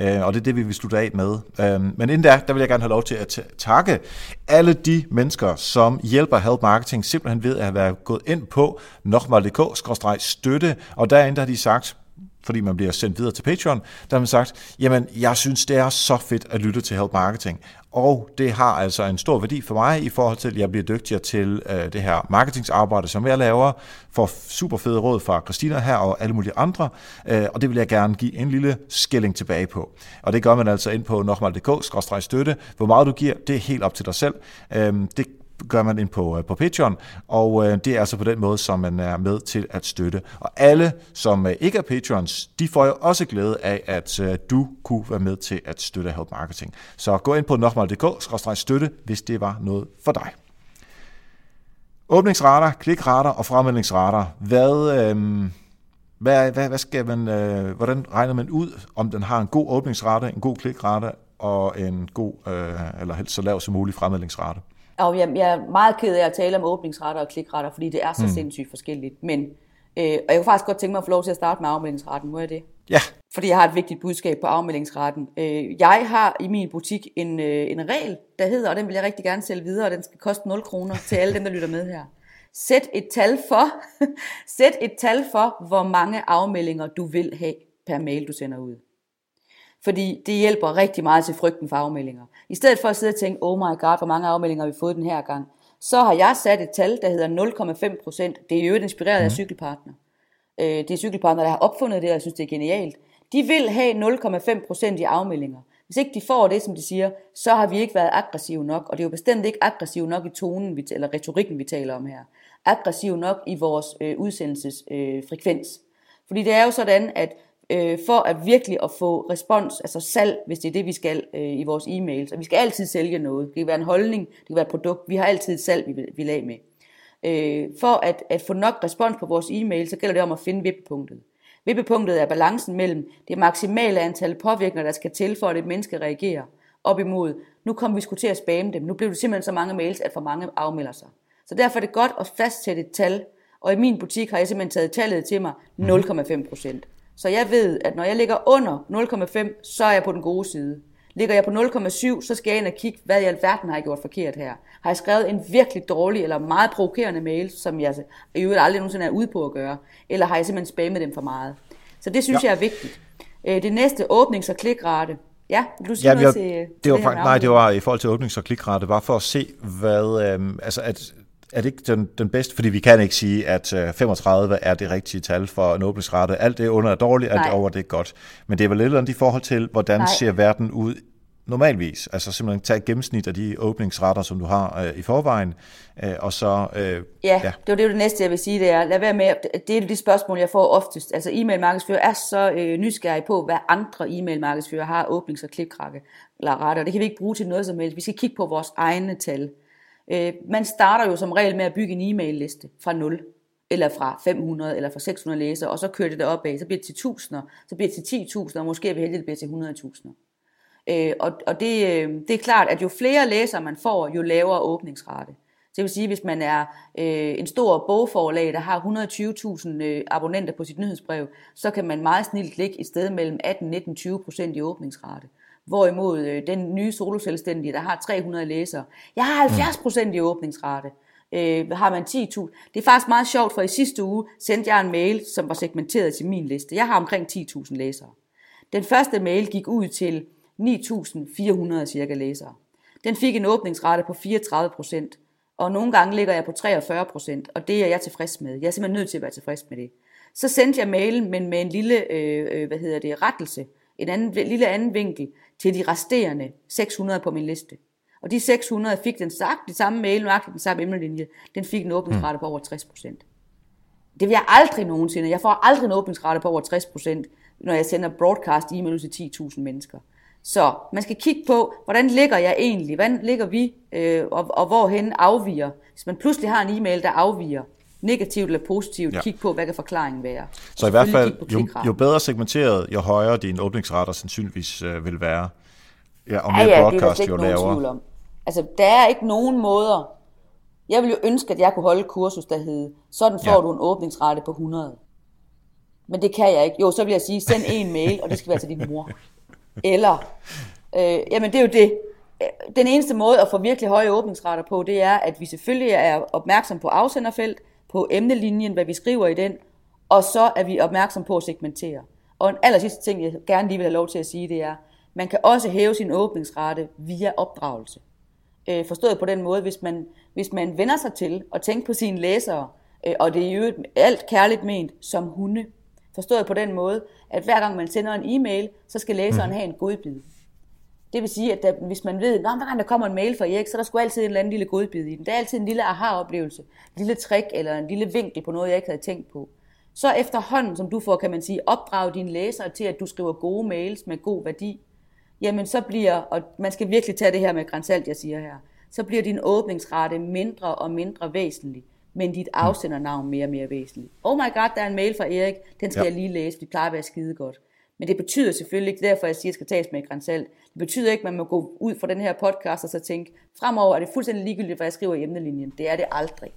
[SPEAKER 2] Øh, og det er det, vi vil slutte af med. Øh, men inden da, der vil jeg gerne have lov til at takke alle de mennesker, som hjælper Help Marketing simpelthen ved at have gået ind på nokmal.dk-støtte, og derinde har de sagt, fordi man bliver sendt videre til Patreon, der har man sagt, jamen jeg synes, det er så fedt at lytte til Help Marketing. Og det har altså en stor værdi for mig i forhold til, at jeg bliver dygtigere til øh, det her marketingsarbejde, som jeg laver, for super fede råd fra Christina her og alle mulige andre, øh, og det vil jeg gerne give en lille skilling tilbage på. Og det gør man altså ind på nokmal.dk-støtte. Hvor meget du giver, det er helt op til dig selv. Øh, det gør man ind på, øh, på Patreon, og øh, det er altså på den måde, som man er med til at støtte. Og alle, som øh, ikke er Patreons, de får jo også glæde af, at du kunne være med til at støtte Help Marketing. Så gå ind på nokmal.dk-støtte, hvis det var noget for dig. Åbningsrater, klikrater og fremmeldingsrater. Hvad, øh, hvad, hvad, hvad skal man, øh, hvordan regner man ud, om den har en god åbningsrate, en god klikrate og en god, øh, eller helst så lav som mulig fremmeldingsrate?
[SPEAKER 1] Og jeg, jeg er meget ked af at tale om åbningsretter og klikretter, fordi det er så mm. sindssygt forskelligt. Men, øh, og jeg kunne faktisk godt tænke mig at få lov til at starte med afmeldingsretten. Må jeg det?
[SPEAKER 2] Ja.
[SPEAKER 1] Fordi jeg har et vigtigt budskab på afmeldingsretten. Øh, jeg har i min butik en, øh, en regel, der hedder, og den vil jeg rigtig gerne sælge videre, og den skal koste 0 kroner til alle dem, der lytter med her. Sæt et tal for, sæt et tal for, hvor mange afmeldinger du vil have per mail, du sender ud. Fordi det hjælper rigtig meget til frygten for afmeldinger. I stedet for at sidde og tænke, oh my god, hvor mange afmeldinger har vi fået den her gang, så har jeg sat et tal, der hedder 0,5 procent. Det er jo inspireret mm. af cykelpartner. Øh, det er cykelpartner, der har opfundet det, og jeg synes, det er genialt. De vil have 0,5 procent i afmeldinger. Hvis ikke de får det, som de siger, så har vi ikke været aggressive nok, og det er jo bestemt ikke aggressiv nok i tonen, eller retorikken, vi taler om her. Aggressiv nok i vores øh, udsendelsesfrekvens. Øh, Fordi det er jo sådan, at øh, for at virkelig at få respons, altså salg, hvis det er det, vi skal øh, i vores e-mails. Og vi skal altid sælge noget. Det kan være en holdning, det kan være et produkt. Vi har altid et salg, vi vil, vi vil af med. Øh, for at, at få nok respons på vores e-mail, så gælder det om at finde vippepunktet. Vippepunktet er balancen mellem det maksimale antal påvirkninger, der skal til for, at et menneske reagerer, op imod, nu kommer vi sgu til at spamme dem. Nu bliver det simpelthen så mange mails, at for mange afmelder sig. Så derfor er det godt at fastsætte et tal, og i min butik har jeg simpelthen taget tallet til mig 0,5 procent. Så jeg ved, at når jeg ligger under 0,5, så er jeg på den gode side. Ligger jeg på 0,7, så skal jeg ind og kigge, hvad i alverden har jeg gjort forkert her. Har jeg skrevet en virkelig dårlig eller meget provokerende mail, som jeg i øvrigt aldrig nogensinde er ude på at gøre? Eller har jeg simpelthen spammet dem for meget? Så det synes ja. jeg er vigtigt. Øh, det næste, åbnings- og klikrate. Ja, vil du sige ja, noget jeg, til,
[SPEAKER 2] det, var, det faktisk, Nej, det var i forhold til åbnings- og klikrate, bare for at se, hvad, øhm, altså at er det ikke den, den bedste? Fordi vi kan ikke sige, at 35 øh, er det rigtige tal for en åbningsrate. Alt det under er dårligt, alt det over det er godt. Men det er vel lidt andet i forhold til, hvordan Nej. ser verden ud normalvis. Altså simpelthen tage et gennemsnit af de åbningsretter, som du har øh, i forvejen, øh, og så... Øh,
[SPEAKER 1] ja, ja, det var det, det næste, jeg vil sige, det er, lad være med, det er de spørgsmål, jeg får oftest. Altså e-mail markedsfører er så øh, nysgerrig på, hvad andre e-mail markedsfører har åbnings- og klikrakke eller retter. Det kan vi ikke bruge til noget som helst. Vi skal kigge på vores egne tal. Øh, man starter jo som regel med at bygge en e-mail-liste fra 0, eller fra 500, eller fra 600 læsere, og så kører det derop af, så bliver det til tusinder, så bliver det til 10.000, og måske er vi heldige, det bliver til 100.000. Øh, og og det, øh, det er klart, at jo flere læsere man får, jo lavere åbningsrate. Så det vil sige, hvis man er øh, en stor bogforlag, der har 120.000 øh, abonnenter på sit nyhedsbrev, så kan man meget snilt ligge et sted mellem 18, 19, 20 procent i åbningsrate. Hvorimod øh, den nye soloselvstændige, der har 300 læsere, jeg har 70% i åbningsrate. Øh, har man 10.000. Det er faktisk meget sjovt, for i sidste uge sendte jeg en mail, som var segmenteret til min liste. Jeg har omkring 10.000 læsere. Den første mail gik ud til 9.400 cirka læsere. Den fik en åbningsrate på 34 procent, og nogle gange ligger jeg på 43 procent, og det er jeg tilfreds med. Jeg er simpelthen nødt til at være tilfreds med det. Så sendte jeg mailen, men med en lille, øh, øh hvad hedder det, rettelse, en anden, lille anden vinkel, til de resterende 600 på min liste. Og de 600 fik den sagt, det samme mail, nøjagtigt den samme emnelinje, den fik en åbningsrate på over 60 procent. Det vil jeg aldrig nogensinde. Jeg får aldrig en åbningsrate på over 60 procent, når jeg sender broadcast e-mail til 10.000 mennesker. Så man skal kigge på, hvordan ligger jeg egentlig? Hvordan ligger vi? Øh, og, og hvorhen afviger? Hvis man pludselig har en e-mail, der afviger, negativt eller positivt, ja. kig på, hvad kan forklaringen være.
[SPEAKER 2] Så i hvert fald, jo, jo bedre segmenteret, jo højere din åbningsretter sandsynligvis øh, vil være. Ja, og mere ja, ja, broadcast, det er jo lavere.
[SPEAKER 1] Om. Altså, der er ikke nogen måder. Jeg ville jo ønske, at jeg kunne holde kursus, der hed, sådan får ja. du en åbningsrate på 100. Men det kan jeg ikke. Jo, så vil jeg sige, send en mail, og det skal være til din mor. Eller, øh, jamen det er jo det. Den eneste måde at få virkelig høje åbningsrater på, det er, at vi selvfølgelig er opmærksom på afsenderfelt, på emnelinjen, hvad vi skriver i den, og så er vi opmærksom på at segmentere. Og en aller sidste ting, jeg gerne lige vil have lov til at sige, det er, man kan også hæve sin åbningsrate via opdragelse. Øh, forstået på den måde, hvis man, hvis man vender sig til at tænke på sine læsere, øh, og det er jo alt kærligt ment som hunde. Forstået på den måde, at hver gang man sender en e-mail, så skal læseren mm. have en godbid. Det vil sige, at der, hvis man ved, at hver gang der kommer en mail fra Erik, så er der sgu altid en eller anden lille godbid i den. Der er altid en lille aha-oplevelse, en lille trick eller en lille vinkel på noget, jeg ikke havde tænkt på. Så efterhånden, som du får, kan man sige, opdrage dine læsere til, at du skriver gode mails med god værdi, jamen så bliver, og man skal virkelig tage det her med grænsalt, jeg siger her, så bliver din åbningsrate mindre og mindre væsentlig, men dit afsendernavn mere og mere væsentligt. Oh my god, der er en mail fra Erik, den skal ja. jeg lige læse, det plejer at være skide godt. Men det betyder selvfølgelig ikke, derfor jeg siger, at det skal tages med et grænsalt. Det betyder ikke, at man må gå ud fra den her podcast og så tænke, fremover er det fuldstændig ligegyldigt, hvad jeg skriver i emnelinjen. Det er det aldrig.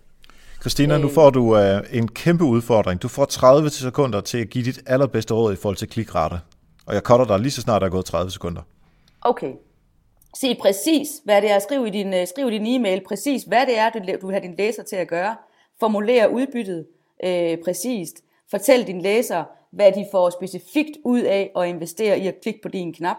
[SPEAKER 2] Christina, nu øh. får du uh, en kæmpe udfordring. Du får 30 sekunder til at give dit allerbedste råd i forhold til klikrate. Og jeg cutter dig lige så snart der er gået 30 sekunder.
[SPEAKER 1] Okay. Sig præcis, hvad det er. Skriv i din, øh, skriv i din e-mail præcis, hvad det er, du vil have din læser til at gøre. Formulér udbyttet øh, præcist. Fortæl din læser, hvad de får specifikt ud af at investere i at klikke på din knap.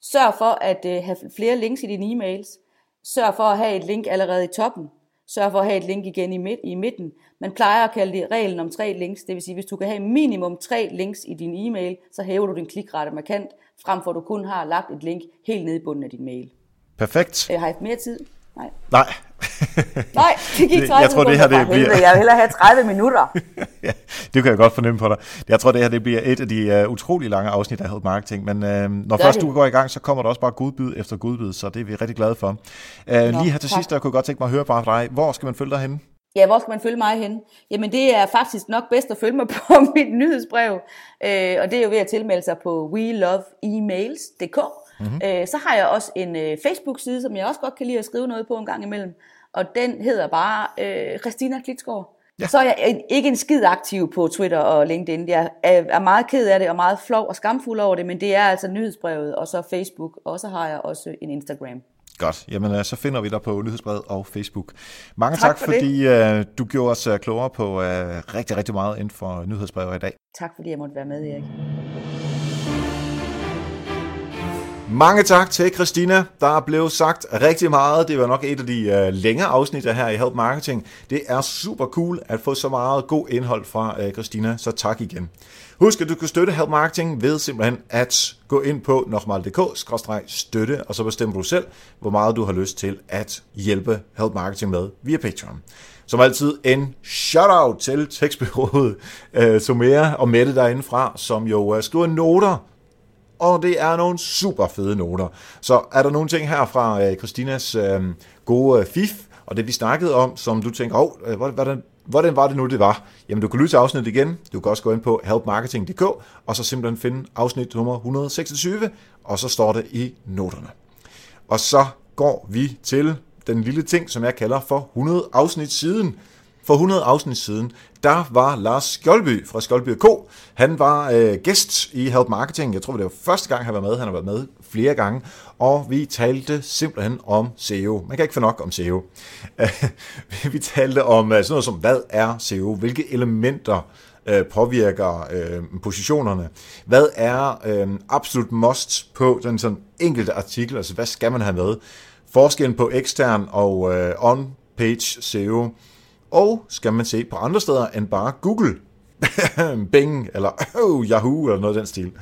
[SPEAKER 1] Sørg for at uh, have flere links i dine e-mails. Sørg for at have et link allerede i toppen. Sørg for at have et link igen i, midt, i midten. Man plejer at kalde det reglen om tre links. Det vil sige, hvis du kan have minimum tre links i din e-mail, så hæver du din klikrate markant, frem for at du kun har lagt et link helt nede i bunden af din mail.
[SPEAKER 2] Perfekt.
[SPEAKER 1] Jeg har haft mere tid. Nej.
[SPEAKER 2] Nej.
[SPEAKER 1] Nej, det gik 30
[SPEAKER 2] jeg tror, det her det bliver...
[SPEAKER 1] Jeg vil hellere have 30 minutter.
[SPEAKER 2] ja, det kan jeg godt fornemme på dig. Jeg tror, det her det bliver et af de uh, utrolig lange afsnit af Help Marketing, men uh, når Gør først det. du går i gang, så kommer der også bare godbid efter godbid, så det er vi rigtig glade for. Uh, Nå, lige her til tak. sidst, der kunne jeg godt tænke mig at høre bare fra dig. Hvor skal man følge dig henne?
[SPEAKER 1] Ja, hvor skal man følge mig hen? Jamen det er faktisk nok bedst at følge mig på mit nyhedsbrev, øh, og det er jo ved at tilmelde sig på weloveemails.dk. Mm-hmm. Øh, så har jeg også en øh, Facebook-side, som jeg også godt kan lide at skrive noget på en gang imellem, og den hedder bare øh, Christina Klitsgaard. Ja. Så er jeg ikke en skid aktiv på Twitter og LinkedIn. Jeg er meget ked af det og meget flov og skamfuld over det, men det er altså nyhedsbrevet og så Facebook, og så har jeg også en Instagram.
[SPEAKER 2] Godt, jamen øh, så finder vi dig på nyhedsbrevet og Facebook. Mange tak, tak for fordi uh, du gjorde os uh, klogere på rigtig, rigtig meget inden for nyhedsbrevet i dag.
[SPEAKER 1] Tak fordi jeg måtte være med, Erik.
[SPEAKER 2] Mange tak til Christina. Der er blevet sagt rigtig meget. Det var nok et af de øh, længere afsnit her i Help Marketing. Det er super cool at få så meget god indhold fra øh, Christina, så tak igen. Husk, at du kan støtte Help Marketing ved simpelthen at gå ind på nokmal.dk-støtte, og så bestemmer du selv, hvor meget du har lyst til at hjælpe Help Marketing med via Patreon. Som altid en shout-out til tekstbyrået uh, øh, Somera og Mette derindefra, som jo uh, skriver noter og det er nogle super fede noter. Så er der nogle ting her fra øh, Christinas øh, gode øh, fif, og det vi snakkede om, som du tænker, åh, øh, oh, hvordan, hvordan var det nu, det var? Jamen, du kan lytte til afsnittet igen. Du kan også gå ind på helpmarketing.dk, og så simpelthen finde afsnit nummer 126, og så står det i noterne. Og så går vi til den lille ting, som jeg kalder for 100 afsnit siden. For 100 afsnit siden, der var Lars Skjoldby fra Skjoldby K. Han var øh, gæst i Help Marketing. Jeg tror, det var første gang, han var med. Han har været med flere gange. Og vi talte simpelthen om SEO. Man kan ikke få nok om SEO. vi talte om øh, sådan noget som, hvad er SEO? Hvilke elementer øh, påvirker øh, positionerne? Hvad er øh, absolut must på den sådan enkelte artikel? Altså, hvad skal man have med? Forskellen på ekstern og øh, on-page SEO og skal man se på andre steder end bare Google, Bing eller oh, Yahoo eller noget af den stil.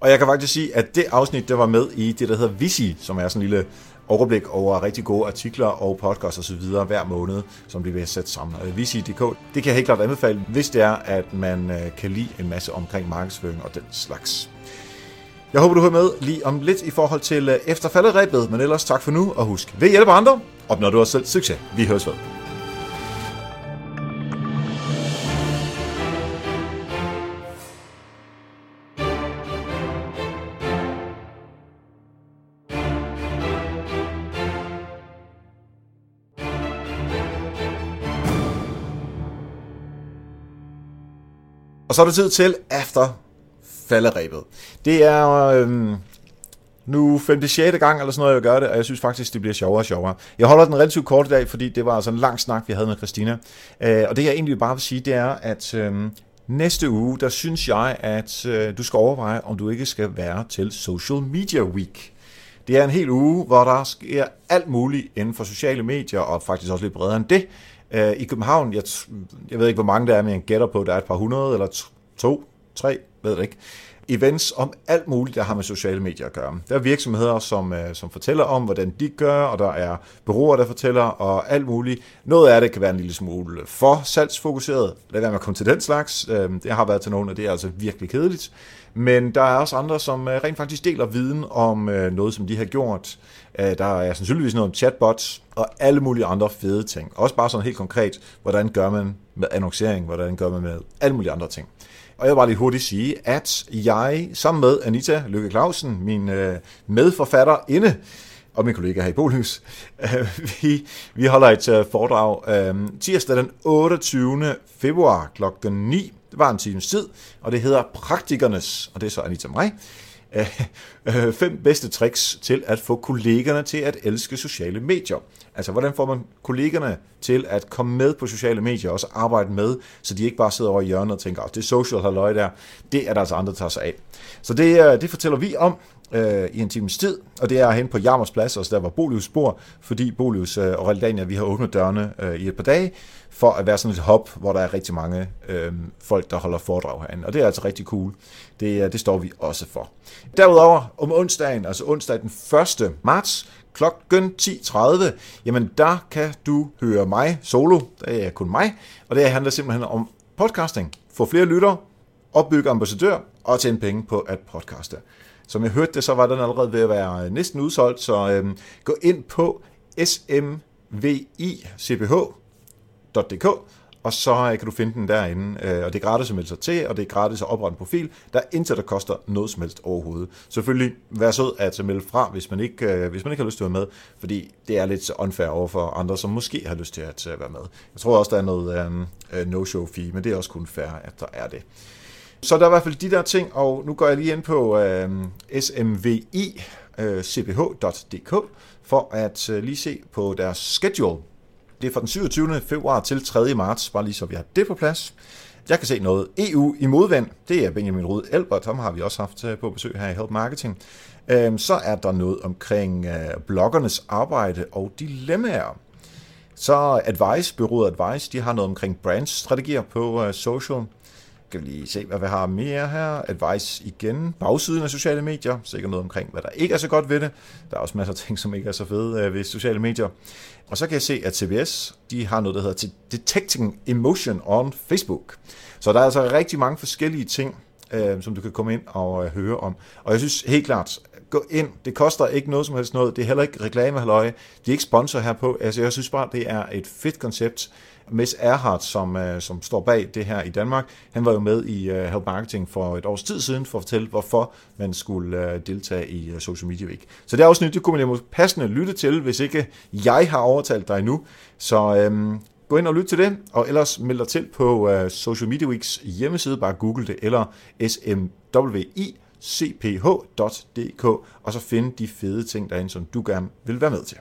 [SPEAKER 2] Og jeg kan faktisk sige, at det afsnit, der var med i det, der hedder Visi, som er sådan en lille overblik over rigtig gode artikler og podcasts osv. hver måned, som bliver sat sammen. Visi.dk, det kan jeg helt klart anbefale, hvis det er, at man øh, kan lide en masse omkring markedsføring og den slags. Jeg håber, du hører med lige om lidt i forhold til øh, efterfaldet rebet, men ellers tak for nu, og husk, ved hjælpe andre, opnår du også selv succes. Vi høres ved. Så er det tid til efter falderæbet. Det er øhm, nu 5. 6. gang eller sådan noget, jeg gør det, og jeg synes faktisk, det bliver sjovere og sjovere. Jeg holder den relativt kort i dag, fordi det var altså en lang snak, vi havde med Christina. Øh, og det jeg egentlig bare vil sige, det er, at øhm, næste uge, der synes jeg, at øh, du skal overveje, om du ikke skal være til Social Media Week. Det er en hel uge, hvor der sker alt muligt inden for sociale medier, og faktisk også lidt bredere end det. Øh, I København, jeg, jeg ved ikke, hvor mange der er, men jeg gætter på, der er et par hundrede, eller to, tre, ved det ikke. Events om alt muligt, der har med sociale medier at gøre. Der er virksomheder, som, øh, som fortæller om, hvordan de gør, og der er bureauer, der fortæller, og alt muligt. Noget af det kan være en lille smule for salgsfokuseret. Lad være med at komme til den slags. Øh, det har været til nogen, og det er altså virkelig kedeligt. Men der er også andre, som øh, rent faktisk deler viden om øh, noget, som de har gjort. Øh, der er sandsynligvis noget om chatbots, og alle mulige andre fede ting. Også bare sådan helt konkret, hvordan gør man med annoncering, hvordan gør man med alle mulige andre ting. Og jeg vil bare lige hurtigt sige, at jeg sammen med Anita Lykke Clausen, min øh, medforfatter inde, og min kollega her i Bolhus, øh, vi, vi holder et øh, foredrag øh, tirsdag den 28. februar kl. 9. Det var en times tid, og det hedder Praktikernes, og det er så Anita og mig. Øh, øh, fem bedste tricks til at få kollegerne til at elske sociale medier. Altså, hvordan får man kollegerne til at komme med på sociale medier og også arbejde med, så de ikke bare sidder over i hjørnet og tænker, at det er social halløj der, det er der altså andre, der tager sig af. Så det, øh, det fortæller vi om øh, i en times tid, og det er hen på Jarmers Plads, også der var Bolius bor, fordi Bolius øh, og Realdania, vi har åbnet dørene øh, i et par dage, for at være sådan et hop, hvor der er rigtig mange øh, folk, der holder foredrag herinde, og det er altså rigtig cool. Det, øh, det står vi også for. Derudover om onsdagen, altså onsdag den 1. marts, klokken 10.30, jamen der kan du høre mig solo, det er kun mig, og det handler simpelthen om podcasting. Få flere lytter, opbygge ambassadør og tjene penge på at podcaste. Som jeg hørte det, så var den allerede ved at være øh, næsten udsolgt, så øhm, gå ind på smvicph.dk, og så kan du finde den derinde, øh, og det er gratis at melde sig til, og det er gratis at oprette en profil. Der er intet, der koster noget som helst overhovedet. Selvfølgelig vær sød at melde fra, hvis man, ikke, øh, hvis man ikke har lyst til at være med, fordi det er lidt unfair over for andre, som måske har lyst til at øh, være med. Jeg tror også, der er noget øhm, um, no-show fee, men det er også kun fair, at der er det. Så der er i hvert fald de der ting, og nu går jeg lige ind på øhm, øh, smvi.cph.dk for at øh, lige se på deres schedule. Det er fra den 27. februar til 3. marts, bare lige så vi har det på plads. Jeg kan se noget EU i modvind. Det er Benjamin Rud Elbert, ham har vi også haft øh, på besøg her i Help Marketing. Øhm, så er der noget omkring øh, bloggernes arbejde og dilemmaer. Så Advice, byrådet Advice, de har noget omkring brandstrategier på øh, social. Skal vi lige se, hvad vi har mere her. Advice igen. Bagsiden af sociale medier. Sikkert noget omkring, hvad der ikke er så godt ved det. Der er også masser af ting, som ikke er så fede ved sociale medier. Og så kan jeg se, at CBS de har noget, der hedder Detecting Emotion on Facebook. Så der er altså rigtig mange forskellige ting, øh, som du kan komme ind og øh, høre om. Og jeg synes helt klart, gå ind. Det koster ikke noget som helst noget. Det er heller ikke reklame, halløj. De er ikke sponsor her på. Altså, jeg synes bare, det er et fedt koncept. Miss Erhardt, som, øh, som står bag det her i Danmark, han var jo med i øh, Help Marketing for et års tid siden for at fortælle, hvorfor man skulle øh, deltage i øh, Social Media Week. Så det er også nyt, det kunne man jo passende lytte til, hvis ikke jeg har overtalt dig nu. Så øh, gå ind og lyt til det, og ellers meld dig til på øh, Social Media Weeks hjemmeside, bare google det, eller SMWI cph.dk, og så finde de fede ting derinde, som du gerne vil være med til.